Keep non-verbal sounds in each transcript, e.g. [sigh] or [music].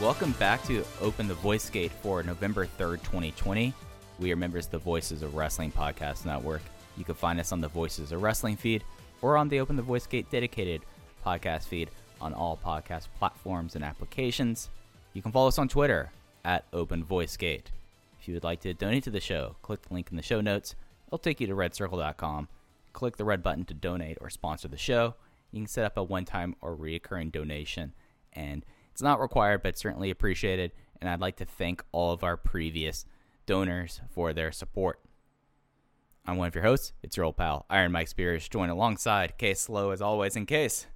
Welcome back to Open the Voice Gate for November 3rd, 2020. We are members of the Voices of Wrestling Podcast Network. You can find us on the Voices of Wrestling feed or on the Open the Voice Gate dedicated podcast feed on all podcast platforms and applications. You can follow us on Twitter at Open Voice Gate. If you would like to donate to the show, click the link in the show notes. It'll take you to redcircle.com. Click the red button to donate or sponsor the show. You can set up a one time or recurring donation, and it's not required, but certainly appreciated. And I'd like to thank all of our previous donors for their support. I'm one of your hosts. It's your old pal, Iron Mike Spears, joined alongside Case Slow as always. In case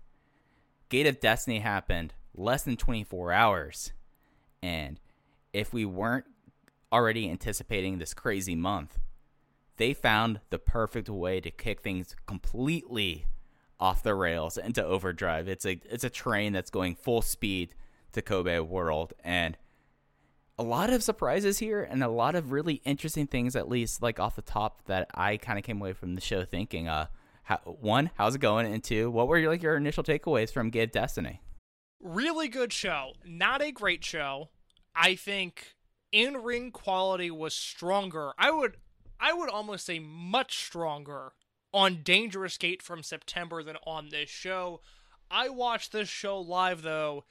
Gate of Destiny happened less than 24 hours, and if we weren't already anticipating this crazy month, they found the perfect way to kick things completely off the rails into overdrive. It's a it's a train that's going full speed to Kobe World and a lot of surprises here and a lot of really interesting things at least like off the top that I kind of came away from the show thinking uh how, one how's it going and two what were your, like your initial takeaways from Gate Destiny really good show. Not a great show. I think in ring quality was stronger. I would I would almost say much stronger on Dangerous Gate from September than on this show. I watched this show live though,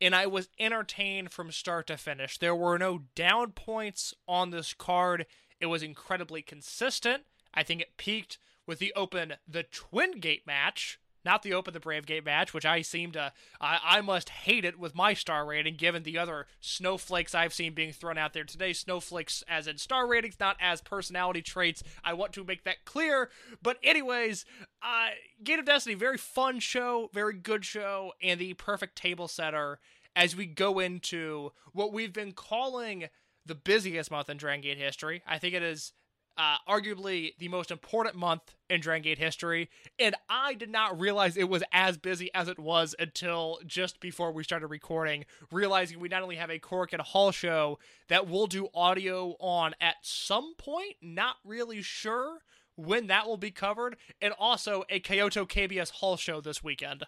and I was entertained from start to finish. There were no down points on this card. It was incredibly consistent. I think it peaked with the open the Twin Gate match, not the Open the Brave Gate match, which I seem to I, I must hate it with my star rating given the other snowflakes I've seen being thrown out there today. Snowflakes as in star ratings, not as personality traits. I want to make that clear. But anyways, uh Gate of Destiny, very fun show, very good show, and the perfect table setter as we go into what we've been calling the busiest month in Dragon Gate history. I think it is uh, arguably the most important month in Dragon Gate history, and I did not realize it was as busy as it was until just before we started recording, realizing we not only have a Korakuen Hall show that we'll do audio on at some point, not really sure when that will be covered, and also a Kyoto KBS Hall show this weekend.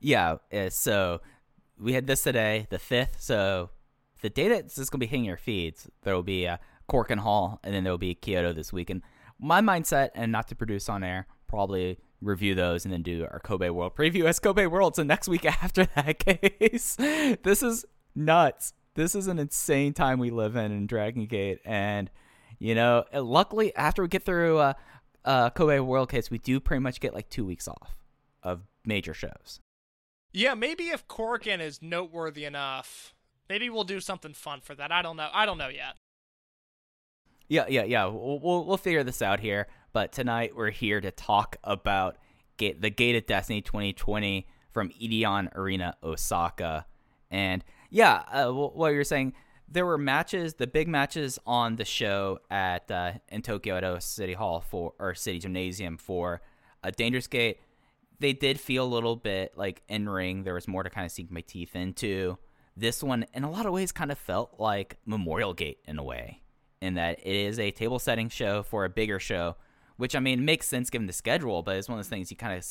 yeah uh, so we had this today the 5th so the day that's just going to be hitting your feeds there will be uh, Korakuen Hall and then there will be Kyoto this weekend my mindset and not to produce on air probably review those and then do our Kobe World preview as Kobe World so next week [laughs] after that case this is nuts this is an insane time we live in in Dragon Gate and you know luckily after we get through uh, uh, Kobe World case we do pretty much get like two weeks off of major shows Yeah, maybe if Korakuen is noteworthy enough, maybe we'll do something fun for that. I don't know. I don't know yet. Yeah, yeah, yeah. We'll, we'll we'll figure this out here. But tonight we're here to talk about the Gate of Destiny 2020 from Edion Arena Osaka. And yeah, uh, what you're saying, there were matches, the big matches on the show at uh, in Tokyo at City Hall for or City Gymnasium for A Dangerous Gate, they did feel a little bit like in ring. There was more to kind of sink my teeth into. This one, in a lot of ways, kind of felt like Memorial Gate in a way, in that it is a table setting show for a bigger show, which I mean makes sense given the schedule, but it's one of those things you kind of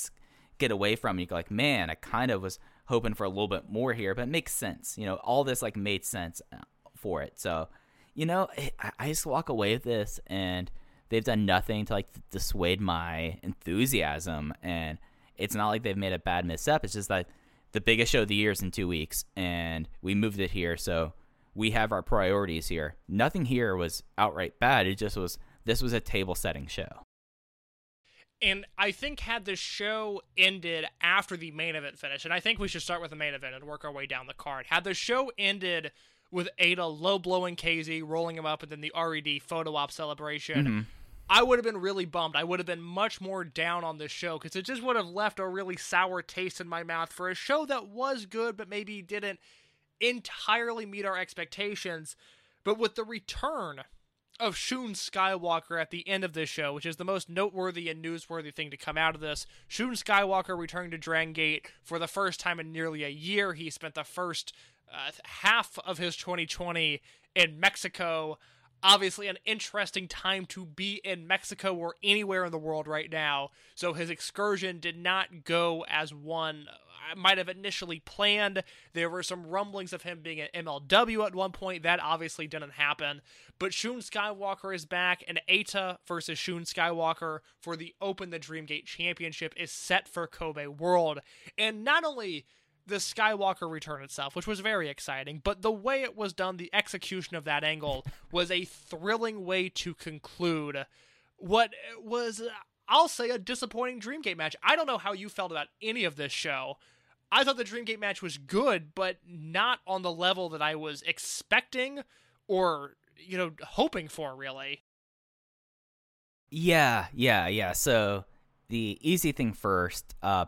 get away from. You go like, man, I kind of was hoping for a little bit more here, but it makes sense. You know, all this like made sense uh, for it. So, you know, I, I just walk away with this and they've done nothing to like dissuade my enthusiasm and it's not like they've made a bad misstep. It's just that the biggest show of the year is in two weeks, and we moved it here, so we have our priorities here. Nothing here was outright bad. It just was this was a table setting show. And I think had the show ended after the main event finished, and I think we should start with the main event and work our way down the card. Had the show ended with Eita low blowing KZ, rolling him up, and then the RED photo op celebration, Mm-hmm. I would have been really bummed. I would have been much more down on this show because it just would have left a really sour taste in my mouth for a show that was good, but maybe didn't entirely meet our expectations. But with the return of Shun Skywalker at the end of this show, which is the most noteworthy and newsworthy thing to come out of this. Shun Skywalker returned to Drangate for the first time in nearly a year. He spent the first uh, half of his 2020 in Mexico. Obviously, an interesting time to be in Mexico or anywhere in the world right now. So his excursion did not go as one might have initially planned. There were some rumblings of him being at MLW at one point. That obviously didn't happen. But Shun Skywalker is back, and Eita versus Shun Skywalker for the Open the Dreamgate Championship is set for Kobe World. And not only the Skywalker return itself, which was very exciting, but the way it was done, the execution of that angle [laughs] was a thrilling way to conclude what was, I'll say, a disappointing Dreamgate match. I don't know how you felt about any of this show. I thought the Dreamgate match was good, but not on the level that I was expecting or, you know, hoping for, really. Yeah, yeah, yeah. So the easy thing first, uh,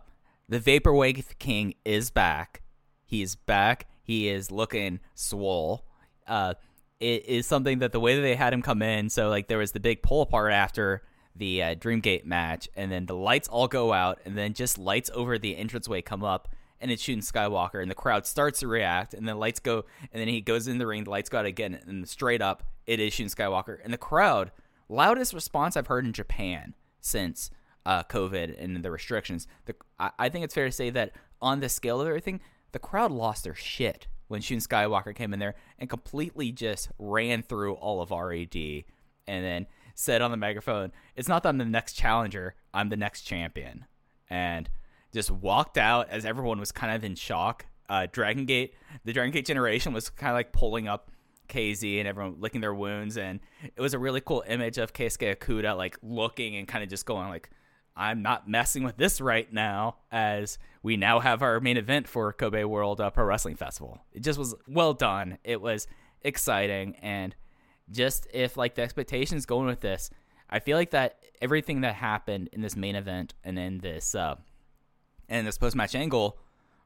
the Vaporwave King is back. He's back. He is looking swole. Uh, it is something that the way that they had him come in, so like there was the big pull apart after the uh, Dreamgate match, and then the lights all go out, and then just lights over the entranceway come up, and it's Shun Skywalker, and the crowd starts to react, and the lights go, and then he goes in the ring, the lights go out again, and straight up, it is Shun Skywalker, and the crowd, loudest response I've heard in Japan since uh, COVID and the restrictions. The, I, I think it's fair to say that on the scale of everything, the crowd lost their shit when Shun Skywalker came in there and completely just ran through all of RAD and then said on the megaphone, It's not that I'm the next challenger, I'm the next champion. And just walked out as everyone was kind of in shock. Uh, Dragon Gate, the Dragon Gate generation was kind of like pulling up KZ and everyone licking their wounds. And it was a really cool image of Keisuke Okuda like looking and kind of just going like, I'm not messing with this right now, as we now have our main event for Kobe World uh, Pro Wrestling Festival. It just was well done. It was exciting, and just if like the expectations going with this, I feel like that everything that happened in this main event and in this uh, and this post match angle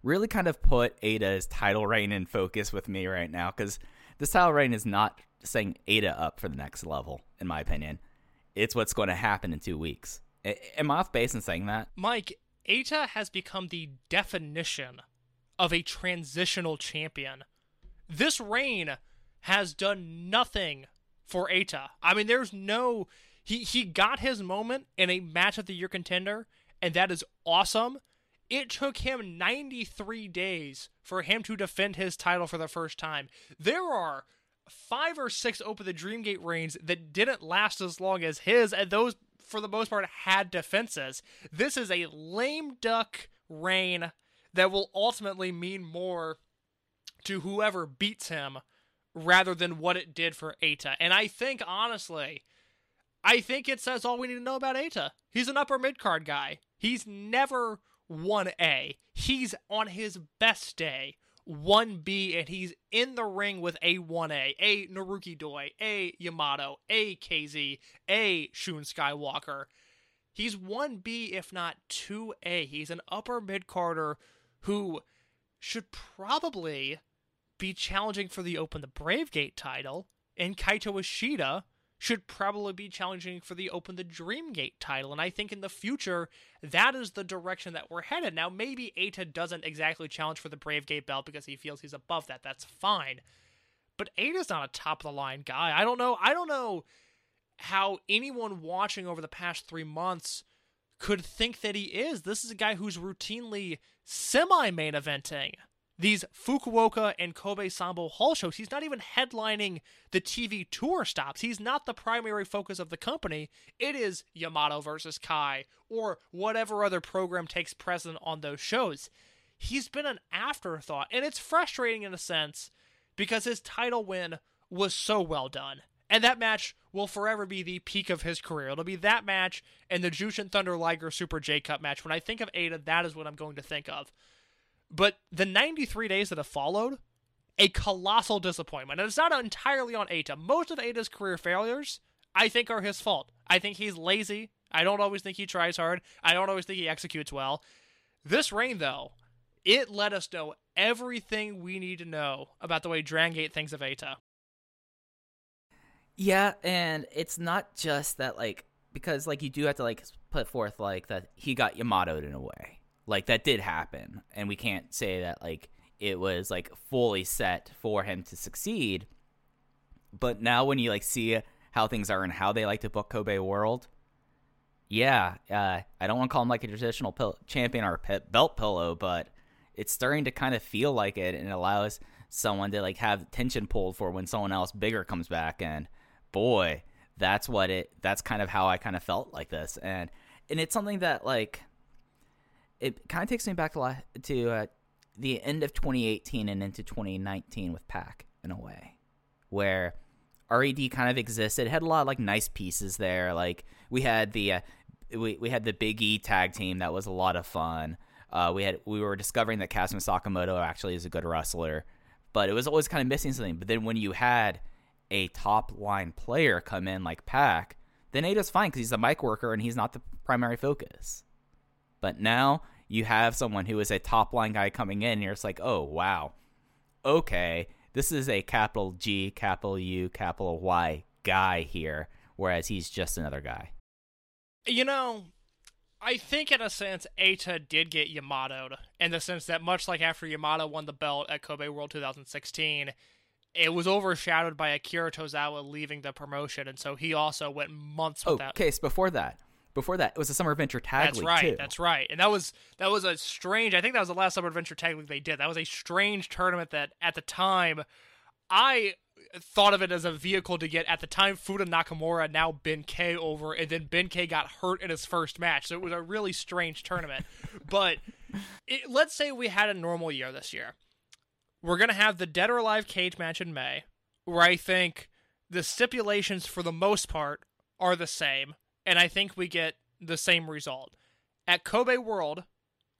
really kind of put Eita's title reign in focus with me right now because this title reign is not setting Ada up for the next level, in my opinion. It's what's going to happen in two weeks. Am I off base in saying that? Mike, Eita has become the definition of a transitional champion. This reign has done nothing for Eita. I mean, there's no he he got his moment in a match of the year contender, and that is awesome. It took him 93 days for him to defend his title for the first time. There are five or six Open the Dreamgate reigns that didn't last as long as his, and those, for the most part, had defenses. This is a lame duck reign that will ultimately mean more to whoever beats him rather than what it did for Eita. And I think, honestly, I think it says all we need to know about Eita. He's an upper mid card guy. He's never 1A. He's on his best day 1B, and he's in the ring with a 1A, a Naruki Doi, a Yamato, a KZ, a Shun Skywalker. He's 1B, if not 2A. He's an upper mid carder who should probably be challenging for the Open the Brave Gate title, and Kaito Ishida should probably be challenging for the Open the Dreamgate title. And I think in the future, that is the direction that we're headed. Now, maybe Eita doesn't exactly challenge for the Brave Gate belt because he feels he's above that. That's fine. But Eita's not a top of the line guy. I don't know. I don't know how anyone watching over the past three months could think that he is. This is a guy who's routinely semi main eventing these Fukuoka and Kobe Sanbo Hall shows. He's not even headlining the TV tour stops. He's not the primary focus of the company. It is Yamato versus Kai or whatever other program takes precedent on those shows. He's been an afterthought, and it's frustrating in a sense because his title win was so well done. And that match will forever be the peak of his career. It'll be that match and the Jushin Thunder Liger Super J Cup match. When I think of Eita, that is what I'm going to think of. But the 93 days that have followed, a colossal disappointment. And it's not entirely on Eita. Most of Eita's career failures, I think, are his fault. I think he's lazy. I don't always think he tries hard. I don't always think he executes well. This reign, though, it let us know everything we need to know about the way Drangate thinks of Eita. Yeah, and it's not just that like because like you do have to like put forth like that he got Yamatoed in a way. Like that did happen, and we can't say that like it was like fully set for him to succeed. But now when you like see how things are and how they like to book Kobe World, yeah, uh, I don't want to call him like a traditional champion or belt pillow, but it's starting to kind of feel like it, and it allows someone to like have tension pulled for when someone else bigger comes back. And boy, that's what it. That's kind of how I kind of felt like this, and and it's something that like it kind of takes me back to to uh, the end of 2018 and into 2019 with Pac in a way, where RED kind of existed. It had a lot of like nice pieces there. Like we had the uh, we we had the Big E tag team that was a lot of fun. Uh, we had we were discovering that Kazuma Sakamoto actually is a good wrestler, but it was always kind of missing something. But then when you had a top line player come in like Pac, then Eita's fine because he's a mic worker and he's not the primary focus. But now you have someone who is a top line guy coming in, and you're just like, oh wow, okay, this is a capital G, capital U, capital Y guy here, whereas he's just another guy. You know, I think in a sense, Eita did get Yamatoed in the sense that much like after Yamato won the belt at Kobe World 2016, it was overshadowed by Akira Tozawa leaving the promotion, and so he also went months Oh, without. case before that. Before that, it was a Summer Adventure Tag That's League right. too. That's right. And that was that was a strange. I think that was the last Summer Adventure Tag League they did. That was a strange tournament that at the time I thought of it as a vehicle to get at the time Fuda Nakamura now Ben K over and then Ben K got hurt in his first match. So it was a really strange tournament. [laughs] but it, let's say we had a normal year this year. We're going to have the Dead or Alive cage match in May where I think the stipulations for the most part are the same and I think we get the same result. At Kobe World,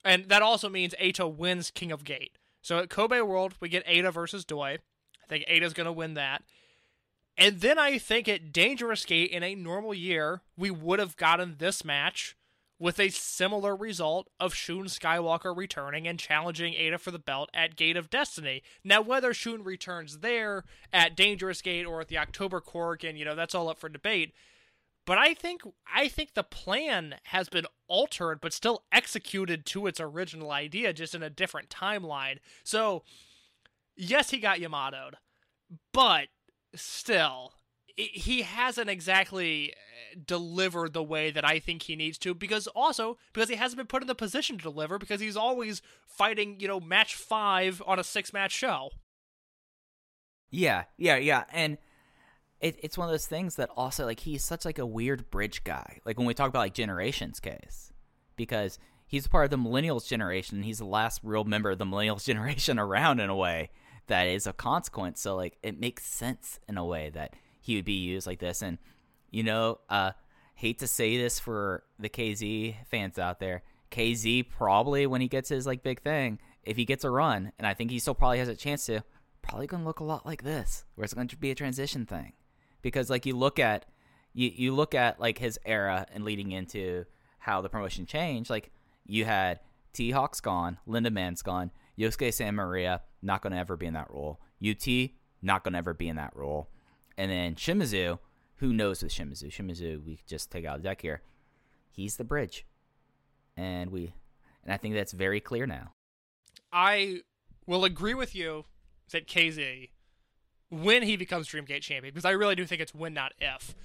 and that also means Eita wins King of Gate. So at Kobe World, we get Eita versus Doi. I think Eita's going to win that. And then I think at Dangerous Gate in a normal year, we would have gotten this match with a similar result of Shun Skywalker returning and challenging Eita for the belt at Gate of Destiny. Now, whether Shun returns there at Dangerous Gate or at the October Korakuen, you know, that's all up for debate. But I think I think the plan has been altered, but still executed to its original idea, just in a different timeline. So, yes, he got Yamatoed, but still, he hasn't exactly uh, delivered the way that I think he needs to. Because also because he hasn't been put in the position to deliver, because he's always fighting, you know, match five on a six match show. Yeah, yeah, yeah, and it, it's one of those things that also like he's such like a weird bridge guy. Like when we talk about like generations case, because he's part of the millennials generation. And he's the last real member of the millennials [laughs] generation around in a way that is a consequence. So like it makes sense in a way that he would be used like this. And you know, uh, hate to say this for the KZ fans out there, KZ probably when he gets his like big thing, if he gets a run, and I think he still probably has a chance to, probably gonna look a lot like this, where it's going to be a transition thing, because like you look at you you look at like his era and leading into how the promotion changed, like you had T Hawk's gone, Linda Man's gone, Yosuke Santa Maria not gonna ever be in that role, UT not gonna ever be in that role, and then Shimizu who knows with Shimizu? Shimizu, we just take out the deck here. He's the bridge, and we, and I think that's very clear now. I will agree with you that KZ, when he becomes Dreamgate champion, because I really do think it's when, not if,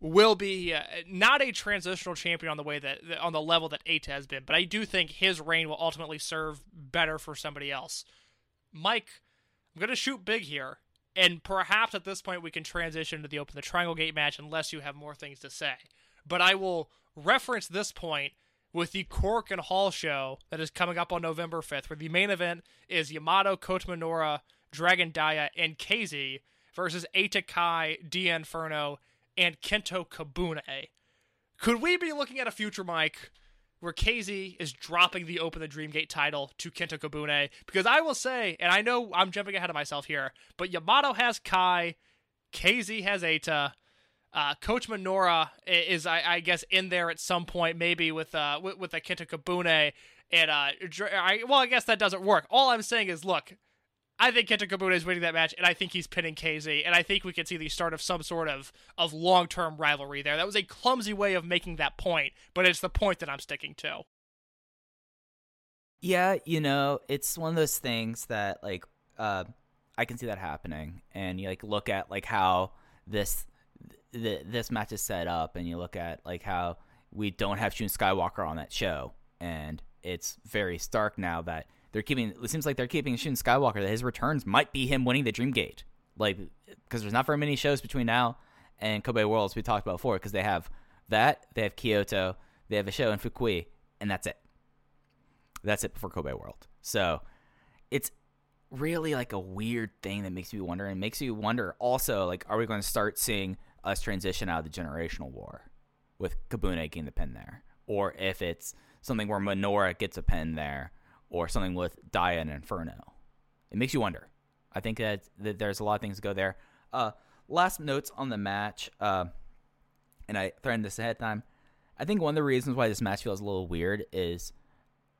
will be uh, not a transitional champion on the way that on the level that Eita has been, but I do think his reign will ultimately serve better for somebody else. Mike, I'm gonna shoot big here, and perhaps at this point we can transition to the Open the Triangle Gate match unless you have more things to say. But I will reference this point with the Korakuen Hall show that is coming up on November 5th, where the main event is Yamato, Kota Minoura, Dragon Dia, and KZ versus Eita Kai, Dia Inferno, and Kento Kabune. Could we be looking at a future, Mike, where KZ is dropping the Open the Dreamgate title to Kento Kabune? Because I will say, and I know I'm jumping ahead of myself here, but Yamato has Kai, KZ has Eita. Uh, Kota Minoura is, I, I, guess, in there at some point, maybe with uh with, with the Kento Kabune, and uh, I, well, I guess that doesn't work. All I'm saying is, look, I think Kento Kabune is winning that match, and I think he's pinning KZ, and I think we could see the start of some sort of of long term rivalry there. That was a clumsy way of making that point, but it's the point that I'm sticking to. Yeah, you know, it's one of those things that like uh, I can see that happening, and you like look at like how this the, this match is set up, and you look at like how we don't have Shun Skywalker on that show, and it's very stark now that they're keeping. It seems like they're keeping Shun Skywalker. That his returns might be him winning the Dream Gate, like because there's not very many shows between now and Kobe Worlds we talked about before. Because they have that, they have Kyoto, they have a show in Fukui, and that's it. That's it for Kobe World. So it's really like a weird thing that makes me wonder and makes you wonder also like are we going to start seeing us transition out of the generational war with Kabune getting the pin there or if it's something where Minoura gets a pin there or something with Dia and Inferno. It makes you wonder. I think that, that there's a lot of things to go there. Uh, last notes on the match, uh, and I threatened this ahead of time. I think one of the reasons why this match feels a little weird is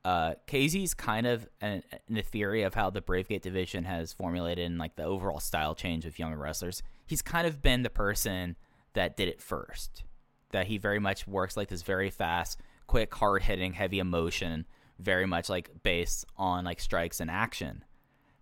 uh, KZ's kind of an, in the theory of how the Bravegate division has formulated and like the overall style change of younger wrestlers. He's kind of been the person that did it first. That he very much works like this very fast, quick, hard hitting, heavy emotion, very much like based on like strikes and action.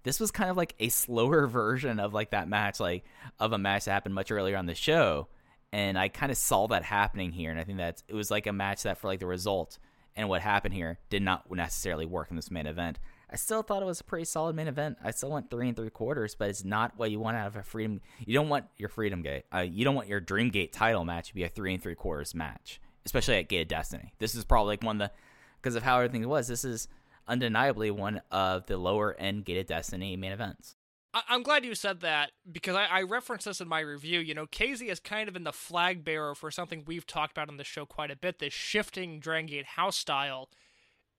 This was kind of like a slower [laughs] version of like that match, like of a match that happened much earlier on the show. And I kind of saw that happening here, and I think that it was like a match that for like the result and what happened here did not necessarily work in this main event. I still thought it was a pretty solid main event. I still went three and three quarters, but it's not what you want out of a freedom. You don't want your freedom gate. Uh, you don't want your dream gate title match to be a three and three quarters match, especially at Gate of Destiny. This is probably like one of the because of how everything was. This is undeniably one of the lower end Gate of Destiny main events. I- I'm glad you said that because I, I referenced this in my review. You know, KZ is kind of in the flag bearer for something we've talked about on the show quite a bit this shifting Dragon Gate house style.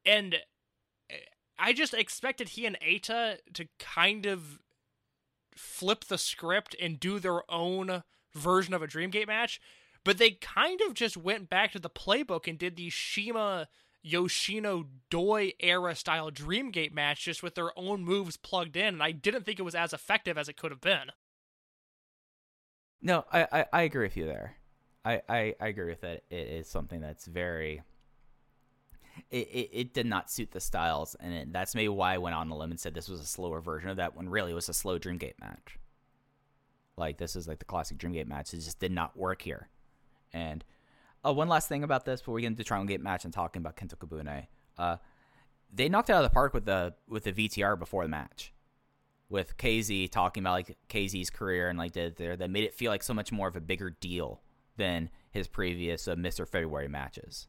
And eh, I just expected he and Eita to kind of flip the script and do their own version of a Dreamgate match, but they kind of just went back to the playbook and did the Shima Yoshino Doi era style Dreamgate match just with their own moves plugged in, and I didn't think it was as effective as it could have been. No, I, I, I agree with you there. I, I, I agree with it. It is something that's very. It, it, it did not suit the styles, and it, that's maybe why I went on the limb and said this was a slower version of that when really it was a slow Dreamgate match. Like, this is like the classic Dreamgate match. It just did not work here. And uh, one last thing about this before we get into Triangle Gate match and talking about Kento Kabune. Uh, they knocked it out of the park with the with the VTR before the match, with KZ talking about like KZ's career and like did there that made it feel like so much more of a bigger deal than his previous uh, Mr. February matches.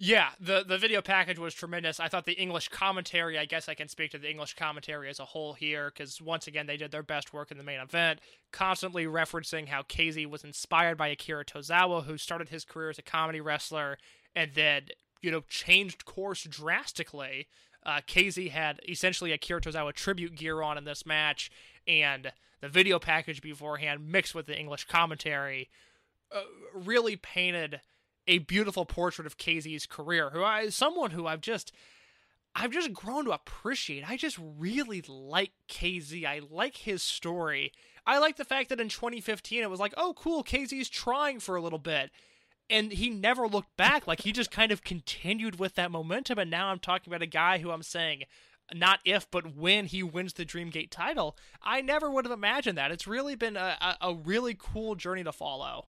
Yeah, the the video package was tremendous. I thought the English commentary, I guess I can speak to the English commentary as a whole here cuz once again they did their best work in the main event, constantly referencing how KZ was inspired by Akira Tozawa who started his career as a comedy wrestler and then, you know, changed course drastically. Uh, KZ had essentially Akira Tozawa tribute gear on in this match and the video package beforehand mixed with the English commentary uh, really painted a beautiful portrait of KZ's career, who I someone who I've just I've just grown to appreciate. I just really like KZ. I like his story. I like the fact that in 2015 it was like, oh, cool, KZ's trying for a little bit. And he never looked back. Like he just kind of continued with that momentum. And now I'm talking about a guy who I'm saying, not if, but when he wins the Dreamgate title. I never would have imagined that. It's really been a, a, a really cool journey to follow.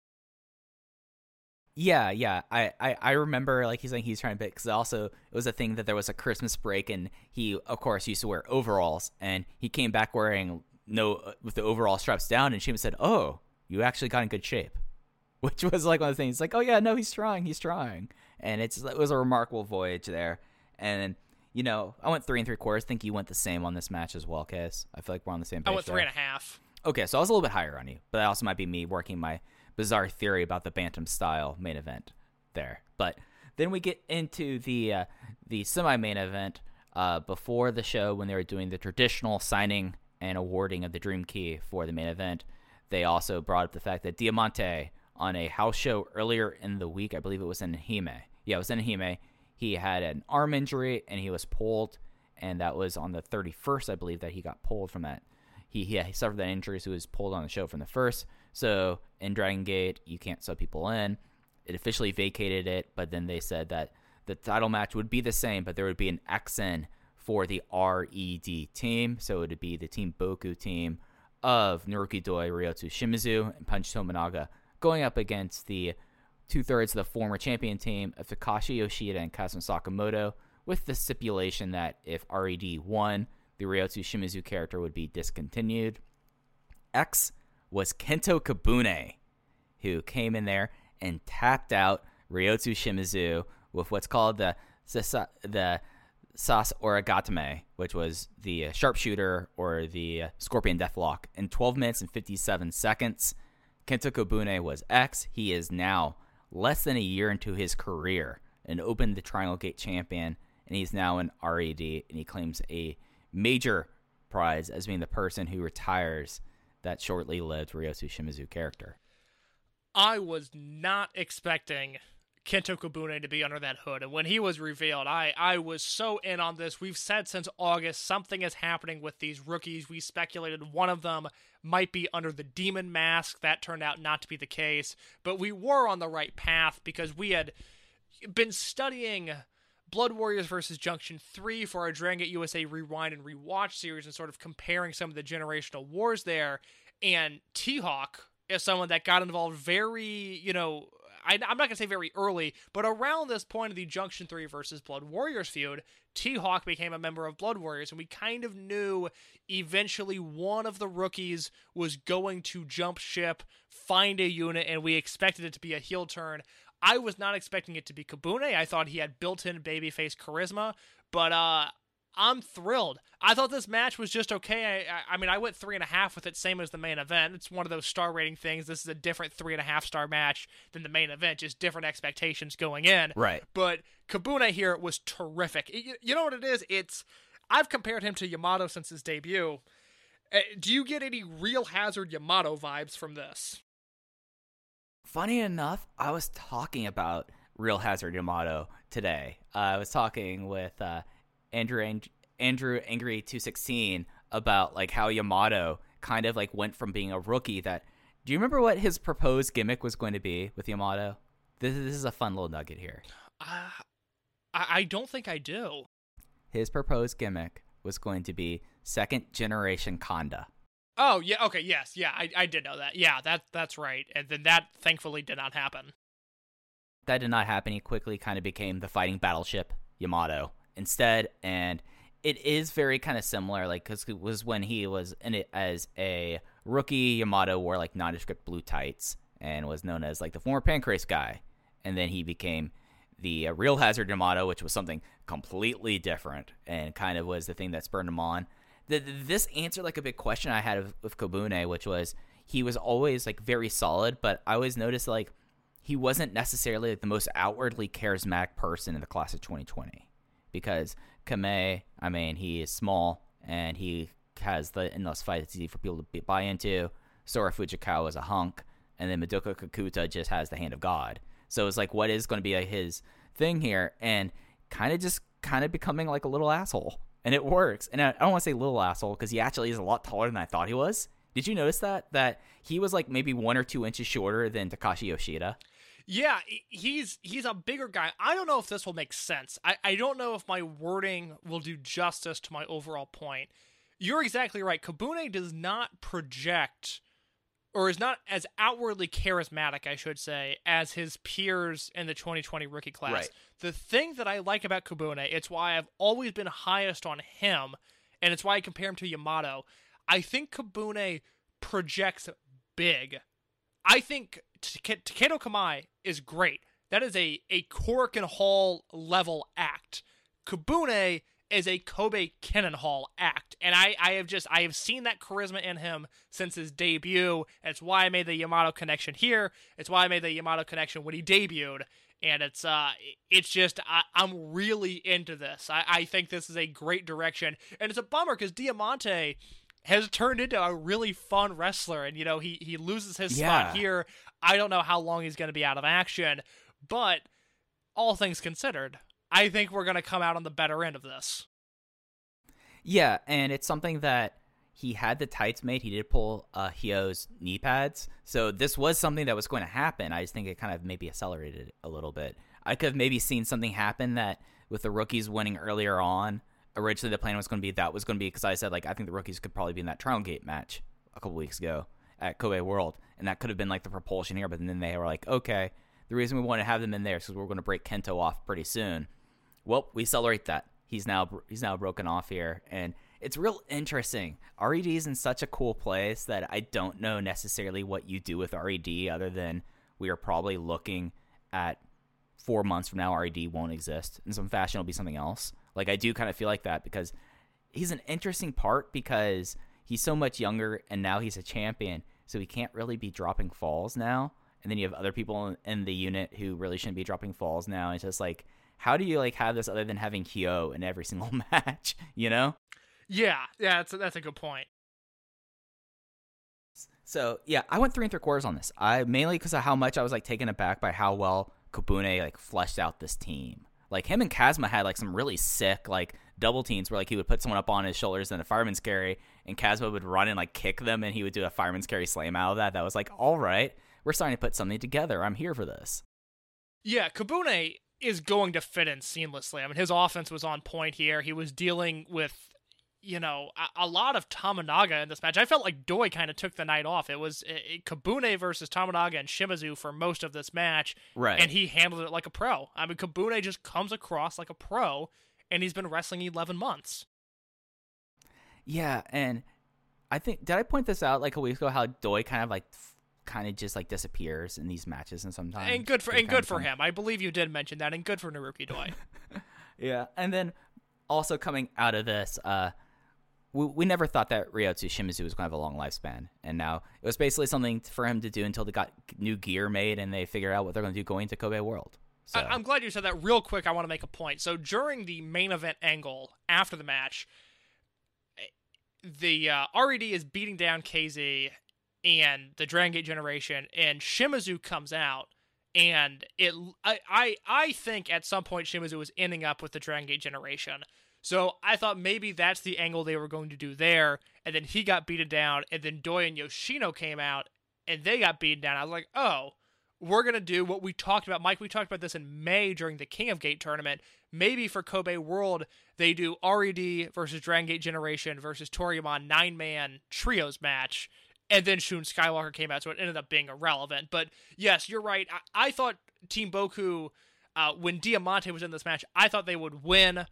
Yeah, yeah. I, I, I remember like he's saying he's trying to because also it was a thing that there was a Christmas break and he of course used to wear overalls and he came back wearing no uh, with the overall straps down and Sheamus said, "Oh, you actually got in good shape," [laughs] which was like one of the things. Like, oh yeah, no, he's trying, he's trying, and it's it was a remarkable voyage there. And you know, I went three and three quarters. think you went the same on this match as well, Case. I feel like we're on the same page. I went three there. and a half. Okay, so I was a little bit higher on you, but that also might be me working my bizarre theory about the bantam style main event there. But then we get into the uh, the semi main event uh, before the show when they were doing the traditional signing and awarding of the Dream Key for the main event. They also brought up the fact that Diamante on a house show earlier in the week, I believe it was in Hime. Yeah, it was in Hime. He had an arm injury and he was pulled, and that was on the 31st, I believe, that he got pulled from that. He, he, he suffered that injury, so he was pulled on the show from the first. So in Dragon Gate, you can't sub people in. It officially vacated it, but then they said that the title match would be the same, but there would be an XN for the RED team. So it would be the Team Boku team of Naruki Doi, Ryotsu Shimizu, and Punch Tominaga going up against the two thirds of the former champion team of Takashi Yoshida and Kazuma Sakamoto, with the stipulation that if RED won, the Ryotsu Shimizu character would be discontinued. X was Kento Kabune, who came in there and tapped out Ryotsu Shimizu with what's called the the Sasori Gatame, which was the uh, sharpshooter or the uh, Scorpion Deathlock, in 12 minutes and 57 seconds. Kento Kabune was X. He is now less than a year into his career and opened the Triangle Gate champion, and he's now an RED, and he claims a major prize as being the person who retires that shortly lived Ryotsu Shimizu character. I was not expecting Kento Kabune to be under that hood. And when he was revealed, I, I was so in on this. We've said since August something is happening with these rookies. We speculated one of them might be under the demon mask. That turned out not to be the case. But we were on the right path because we had been studying Blood Warriors versus Junction 3 for our Dragon Gate USA Rewind and Rewatch series and sort of comparing some of the generational wars there. And T Hawk is someone that got involved very, you know, I, am not going to say very early, but around this point of the Junction 3 versus Blood Warriors feud, T Hawk became a member of Blood Warriors, and we kind of knew eventually one of the rookies was going to jump ship, find a unit, and we expected it to be a heel turn. I was not expecting it to be Kabune. I thought he had built-in babyface charisma, but uh, I'm thrilled. I thought this match was just okay. I, I, mean, I went three and a half with it, same as the main event. It's one of those star rating things. This is a different three and a half star match than the main event, just different expectations going in. Right. But Kabune here was terrific. You, you know what it is? It's I've compared him to Yamato since his debut. Uh, do you get any real hazard Yamato vibes from this? Funny enough, I was talking about Real Hazard Yamato today. Uh, I was talking with uh, Andrew Andrew Angry two sixteen about like how Yamato kind of like went from being a rookie that. Do you remember what his proposed gimmick was going to be with Yamato? This, this is a fun little nugget here. Uh, I, I don't think I do. His proposed gimmick was going to be second generation Kanda. Oh yeah, okay, yes, yeah, I, I did know that. Yeah, that that's right. And then that thankfully did not happen. That did not happen. He quickly kind of became the fighting battleship Yamato instead, and it is very kind of similar. Like because it was when he was in it as a rookie, Yamato wore like nondescript blue tights and was known as like the former Pancrase guy, and then he became the uh, real Hazard Yamato, which was something completely different and kind of was the thing that spurred him on the, this answered like a big question I had of, of Kabune, which was he was always like very solid, but I always noticed like he wasn't necessarily like, the most outwardly charismatic person in the class of 2020 because Kamei, I mean, he is small and he has the in those fights it's easy for people to buy into. Sora Fujikawa is a hunk, and then Madoka Kikuta just has the hand of God. So it's like, what is going to be his thing here? And kind of just kind of becoming like a little asshole and it works. And I, don't want to say little asshole because he actually is a lot taller than I thought he was. Did you notice that that he was like maybe one or two inches shorter than Takashi Yoshida? Yeah, he's he's a bigger guy. I don't know if this will make sense. I, I don't know if my wording will do justice to my overall point. You're exactly right. Kabune does not project or is not as outwardly charismatic, I should say, as his peers in the 2020 rookie class. Right. The thing that I like about Kabune, it's why I've always been highest on him, and it's why I compare him to Yamato. I think Kabune projects big. I think Taketo Kamei is great. That is a, a Korakuen Hall level act. Kabune is a Kobe Cannon Hall act. And I, I have just I have seen that charisma in him since his debut. It's why I made the Yamato connection here. It's why I made the Yamato connection when he debuted. And it's uh it's just I, I'm really into this. I, I think this is a great direction. And it's a bummer because Diamante has turned into a really fun wrestler and you know he he loses his Yeah. spot here i don't know how long he's going to be out of action but all things considered i think we're going to come out on the better end of this Yeah, and it's something that he had the tights made. He did pull uh, Hio's knee pads, so this was something that was going to happen. I just think it kind of maybe accelerated a little bit. I could have maybe seen something happen that with the rookies winning earlier on. Originally, the plan was going to be that was going to be because I said like I think the rookies could probably be in that Trial Gate match a couple weeks ago at Kobe World, and that could have been like the propulsion here. But then they were like, okay, the reason we want to have them in there is because we're going to break Kento off pretty soon. Well, we celebrate that. He's now he's now broken off here, and it's real interesting. Red is in such a cool place that I don't know necessarily what you do with Red other than we are probably looking at four months from now Red won't exist in some fashion. It'll be something else. Like I do kind of feel like that because he's an interesting part because he's so much younger and now he's a champion, so he can't really be dropping falls now. And then you have other people in- in the unit who really shouldn't be dropping falls now. It's just like, how do you like have this other than having Hyo in every single [laughs] match? You know? yeah yeah that's a, that's a good point So yeah, I went three and three quarters on this. I mainly because of how much I was like taken aback by how well Kabune like fleshed out this team. Like him and Kazma had like some really sick like double teams where like he would put someone up on his shoulders and a fireman's carry, and Kazma would run and like kick them, and he would do a fireman's carry slam out of that. That was like, all right, we're starting to put something together. I'm here for this. yeah kabune is going to fit in seamlessly. I mean his offense was on point here. He was dealing with you know a, a lot of tominaga in this match. I felt like doi kind of took the night off. It was uh, kabune versus tominaga and shimizu for most of this match Right. and he handled it like a pro. I mean kabune just comes across like a pro and he's been wrestling 11 months. Yeah, and I think did I point this out like a week ago how Doi kind of like kind of just like disappears in these matches and sometimes and good for and good for come- him i believe you did mention that and good for naruki doi [laughs] Yeah, and then also coming out of this, uh, we, we never thought that Ryotsu Shimizu was going to have a long lifespan, and now it was basically something for him to do until they got new gear made and they figure out what they're going to do going to Kobe World. So I, I'm glad you said that. Real quick, I want to make a point. So during the main event angle after the match, eh, the uh, RED is beating down KZ and the Dragon Gate Generation, and Shimizu comes out, and it. I, I I think at some point Shimizu was ending up with the Dragon Gate Generation. So I thought maybe that's the angle they were going to do there, and then he got beaten down, and then Doi and Yoshino came out, and they got beaten down. I was like, oh, we're gonna do what we talked about, Mike. We talked about this in May during the King of Gate tournament. Maybe for Kobe World, they do RED versus Dragon Gate Generation versus Toryumon nine man trios match, and then Shun Skywalker came out, so it ended up being irrelevant. But yes, you're right. I, I thought Team Boku, uh, when Diamante was in this match, I thought they would win.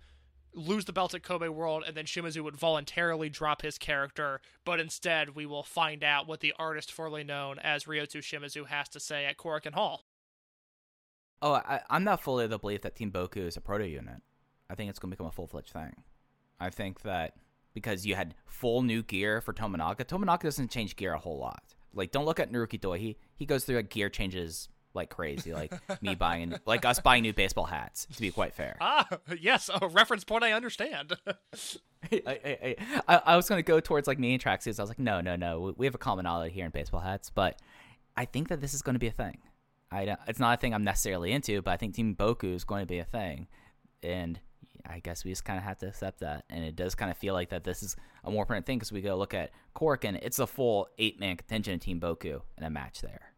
Lose the belt at Kobe World, and then Shimizu would voluntarily drop his character. But instead, we will find out what the artist formerly known as Ryotsu Shimizu has to say at Korakuen Hall. Oh, I, I'm not fully of the belief that Team Boku is a proto unit. I think it's going to become a full fledged thing. I think that because you had full new gear for Tominaga, Tominaga doesn't change gear a whole lot. Like, don't look at Naruki Doi. He, he goes through like, gear changes like crazy. Like me [laughs] buying, like us buying new baseball hats, to be quite fair. Ah, yes, a reference point I understand. [laughs] I, I, I, I was going to go towards like me and tracksuits. I was like, no, no, no. We- We have a commonality here in baseball hats, but I think that this is going to be a thing. I don't, it's not a thing I'm necessarily into, but I think Team Boku is going to be a thing. And I guess we just kind of have to accept that. And it does kind of feel like that this is a more permanent thing because we go look at Cork and it's a full eight man contingent of Team Boku in a match there.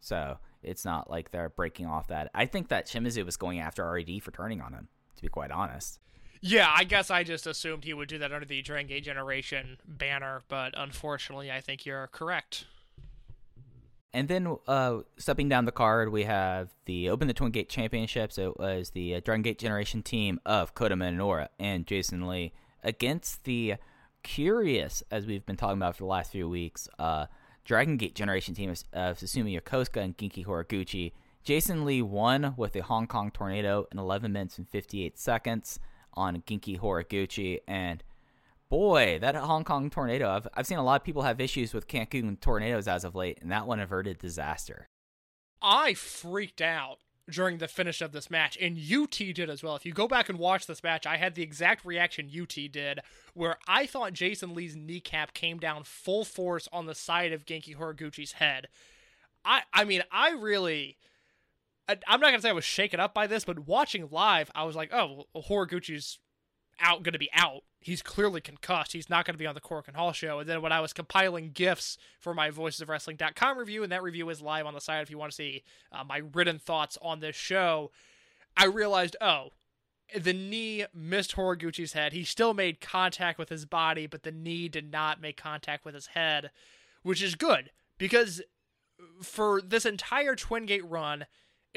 So it's not like they're breaking off that. I think that Shimizu was going after RED for turning on him, to be quite honest. Yeah, I guess I just assumed he would do that under the Dragon Gate Generation banner, but unfortunately, I think you're correct. And then uh, stepping down the card, we have the Open the Twin Gate Championships. It was the uh, Dragon Gate Generation team of Kota Minoura and Jason Lee against the curious, as we've been talking about for the last few weeks, uh, Dragon Gate Generation team of, of Susumu Yokosuka and Genki Horiguchi. Jason Lee won with a Hong Kong Tornado in 11 minutes and 58 seconds on Genki Horiguchi. And boy, that Hong Kong tornado, I've, I've seen a lot of people have issues with Cancun tornadoes as of late, and that one averted disaster. I freaked out during the finish of this match, and UT did as well. If you go back and watch this match, I had the exact reaction UT did, where I thought Jason Lee's kneecap came down full force on the side of Genki Horiguchi's head. I, I mean, I really. I, I'm not gonna say I was shaken up by this, but watching live, I was like, "Oh, well, Horiguchi's out, going to be out. He's clearly concussed. He's not going to be on the Korakuen Hall show. And then when I was compiling GIFs for my Voices of voicesofwrestling.com review, and that review is live on the site if you want to see uh, my written thoughts on this show, I realized, oh, the knee missed Horiguchi's head. He still made contact with his body, but the knee did not make contact with his head, which is good because for this entire Twin Gate run,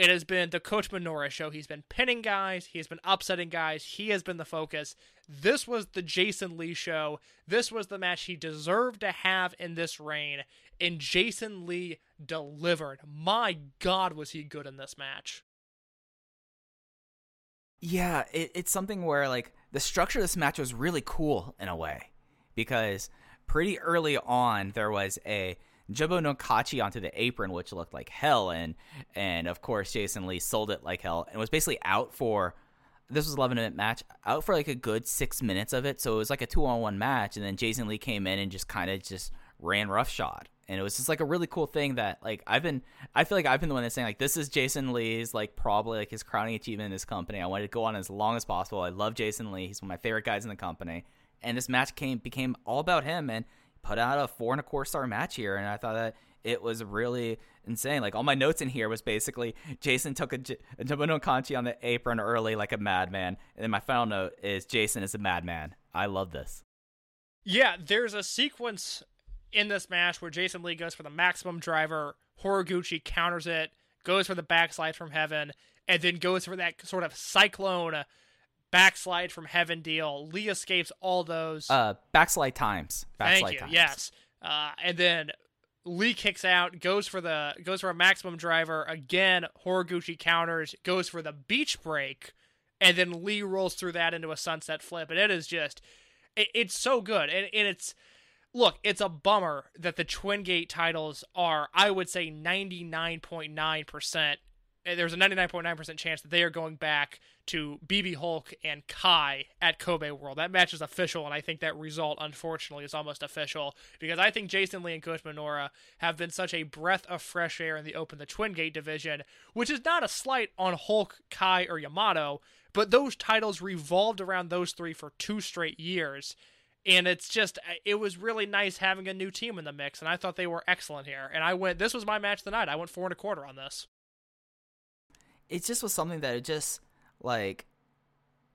it has been the Kota Minoura show. He's been pinning guys, he's been upsetting guys, he has been the focus. This was the Jason Lee show. This was the match he deserved to have in this reign, and Jason Lee delivered. My God, was he good in this match! Yeah, it, it's something where like the structure of this match was really cool in a way because pretty early on there was a Jumbo no Kachi onto the apron, which looked like hell, and and of course Jason Lee sold it like hell and was basically out for this was 11 minute match out for like a good six minutes of it so it was like a two on one match and then jason lee came in and just kind of just ran roughshod. And it was just like a really cool thing that like i've been i feel like i've been the one that's saying like this is jason lee's like probably like his crowning achievement in this company. I wanted to go on as long as possible. I love jason lee. He's one of my favorite guys in the company. And this match came became all about him and put out a four and a quarter star match here and i thought that it was really insane. Like all my notes in here was basically Jason took a, a on the apron early like a madman, and then my final note is Jason is a madman. I love this. Yeah, there's a sequence in this match where Jason Lee goes for the maximum driver, Horiguchi counters it, goes for the backslide from heaven, and then goes for that sort of cyclone backslide from heaven deal. Lee escapes all those. Uh, backslide times. Backslide Thank you. times. Yes. Uh, and then Lee kicks out, goes for the goes for a maximum driver again. Horiguchi counters, goes for the beach break, and then Lee rolls through that into a sunset flip, and it is just, it, it's so good, and, and it's. Look, it's a bummer that the Twin Gate titles are, I would say, 99.9%. eh, There's a 99.9% chance that they are going back to BB Hulk and Kai at Kobe World. That match is official, and I think that result, unfortunately, is almost official because I think Jason Lee and Kota Minoura have been such a breath of fresh air in the Open the Twin Gate division, which is not a slight on Hulk, Kai, or Yamato, but those titles revolved around those three for two straight years. And it's just, it was really nice having a new team in the mix, and I thought they were excellent here. And I went, this was my match of the night. I went four and a quarter on this. It just was something that it just like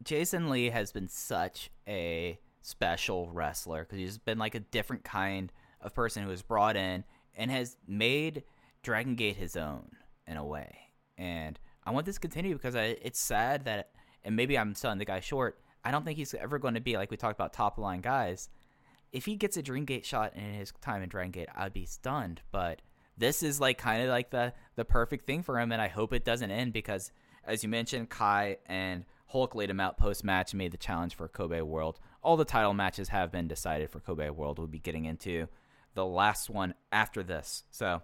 Jason Lee has been such a special wrestler because he's been like a different kind of person who was brought in and has made Dragon Gate his own in a way. And I want this to continue because I, it's sad that, and maybe I'm selling the guy short. I don't think he's ever going to be like we talked about top line guys. If he gets a Dream Gate shot in his time in Dragon Gate, I'd be stunned. But this is like kind of like the the perfect thing for him, and I hope it doesn't end because, as you mentioned, Kai and Hulk laid him out post match and made the challenge for Kobe World. All the title matches have been decided for Kobe World. We'll be getting into the last one after this. So,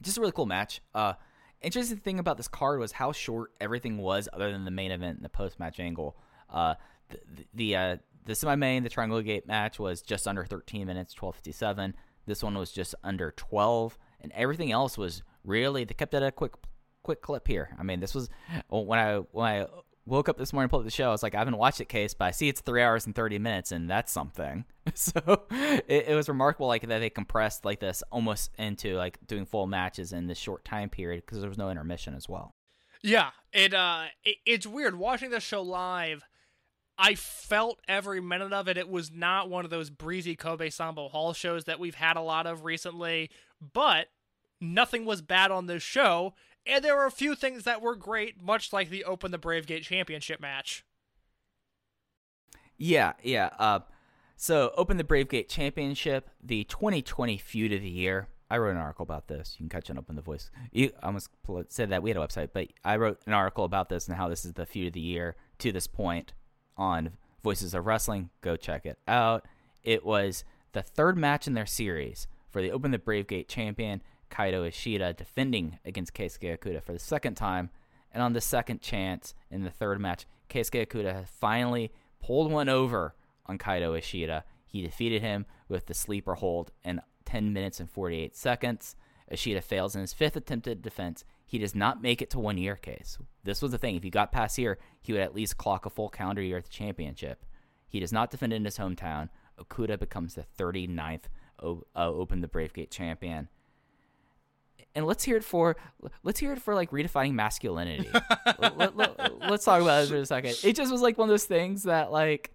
just a really cool match. Uh, interesting thing about this card was how short everything was, other than the main event and the post match angle. Uh, the the uh, the semi main, the Triangle Gate match was just under 13 minutes, 12:57. This one was just under 12, and everything else was really they kept it at a quick quick clip here. I mean, this was when I when I woke up this morning, pulled up the show. I was like, I haven't watched it, case, but I see it's three hours and thirty minutes, and that's something. [laughs] so it, it was remarkable, like that they compressed like this almost into like doing full matches in this short time period because there was no intermission as well. Yeah, it uh, it, it's weird watching this show live. I felt every minute of it. It was not one of those breezy Kobe Sanbo Hall shows that we've had a lot of recently, but nothing was bad on this show, and there were a few things that were great, much like the Open the Brave Gate Championship match. Yeah, yeah. Uh, so Open the Brave Gate Championship, the 2020 feud of the year. I wrote an article about this. You can catch it up in the voice. You I almost said that we had a website, but I wrote an article about this and how this is the feud of the year to this point on Voices of Wrestling. Go check it out. It was the third match in their series for the Open the Brave Gate champion Kaito Ishida defending against Keisuke Okuda for the second time. And on the second chance in the third match, Keisuke Okuda finally pulled one over on Kaito Ishida. He defeated him with the sleeper hold in 10 minutes and 48 seconds. Ishida fails in his fifth attempted defense. He does not make it to one year case. This was the thing. If he got past here, he would at least clock a full calendar year at the championship. He does not defend in his hometown. Okuda becomes the 39th o- uh, Open the Brave Gate champion. And let's hear it for let's hear it for like redefining masculinity. [laughs] let, let's talk about this for a second. It just was like one of those things that like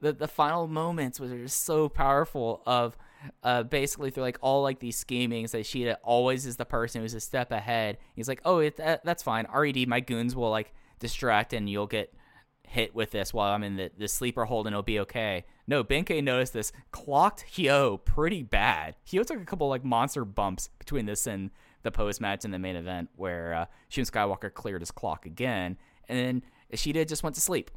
the the final moments was just so powerful of uh, basically through like all like these schemings that Ishida always is the person who's a step ahead. He's like, oh, it, that, that's fine. Red, my goons will like distract and you'll get hit with this while I'm in the, the sleeper hold and it'll be okay. No, Benkei noticed this, clocked Hyo pretty bad. Hyo took a couple like monster bumps between this and the post match and the main event where uh, Shun Skywalker cleared his clock again, and then Ishida just went to sleep.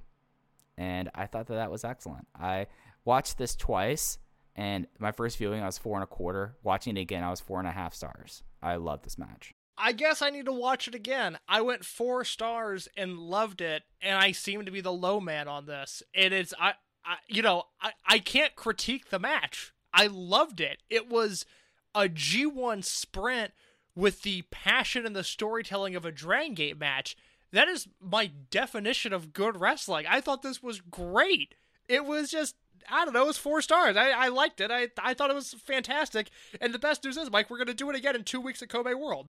And I thought that that was excellent. I watched this twice, and my first viewing I was four and a quarter. Watching it again, I was four and a half stars. I love this match. I guess I need to watch it again. I went four stars and loved it, and I seem to be the low man on this. And It is I, I you know, I, I can't critique the match. I loved it. It was a G1 sprint with the passion and the storytelling of a Dragon Gate match. That is my definition of good wrestling. I thought this was great. It was just I don't know, it was four stars. I, I liked it. I I thought it was fantastic. And the best news is, Mike, we're gonna do it again in two weeks at Kobe World.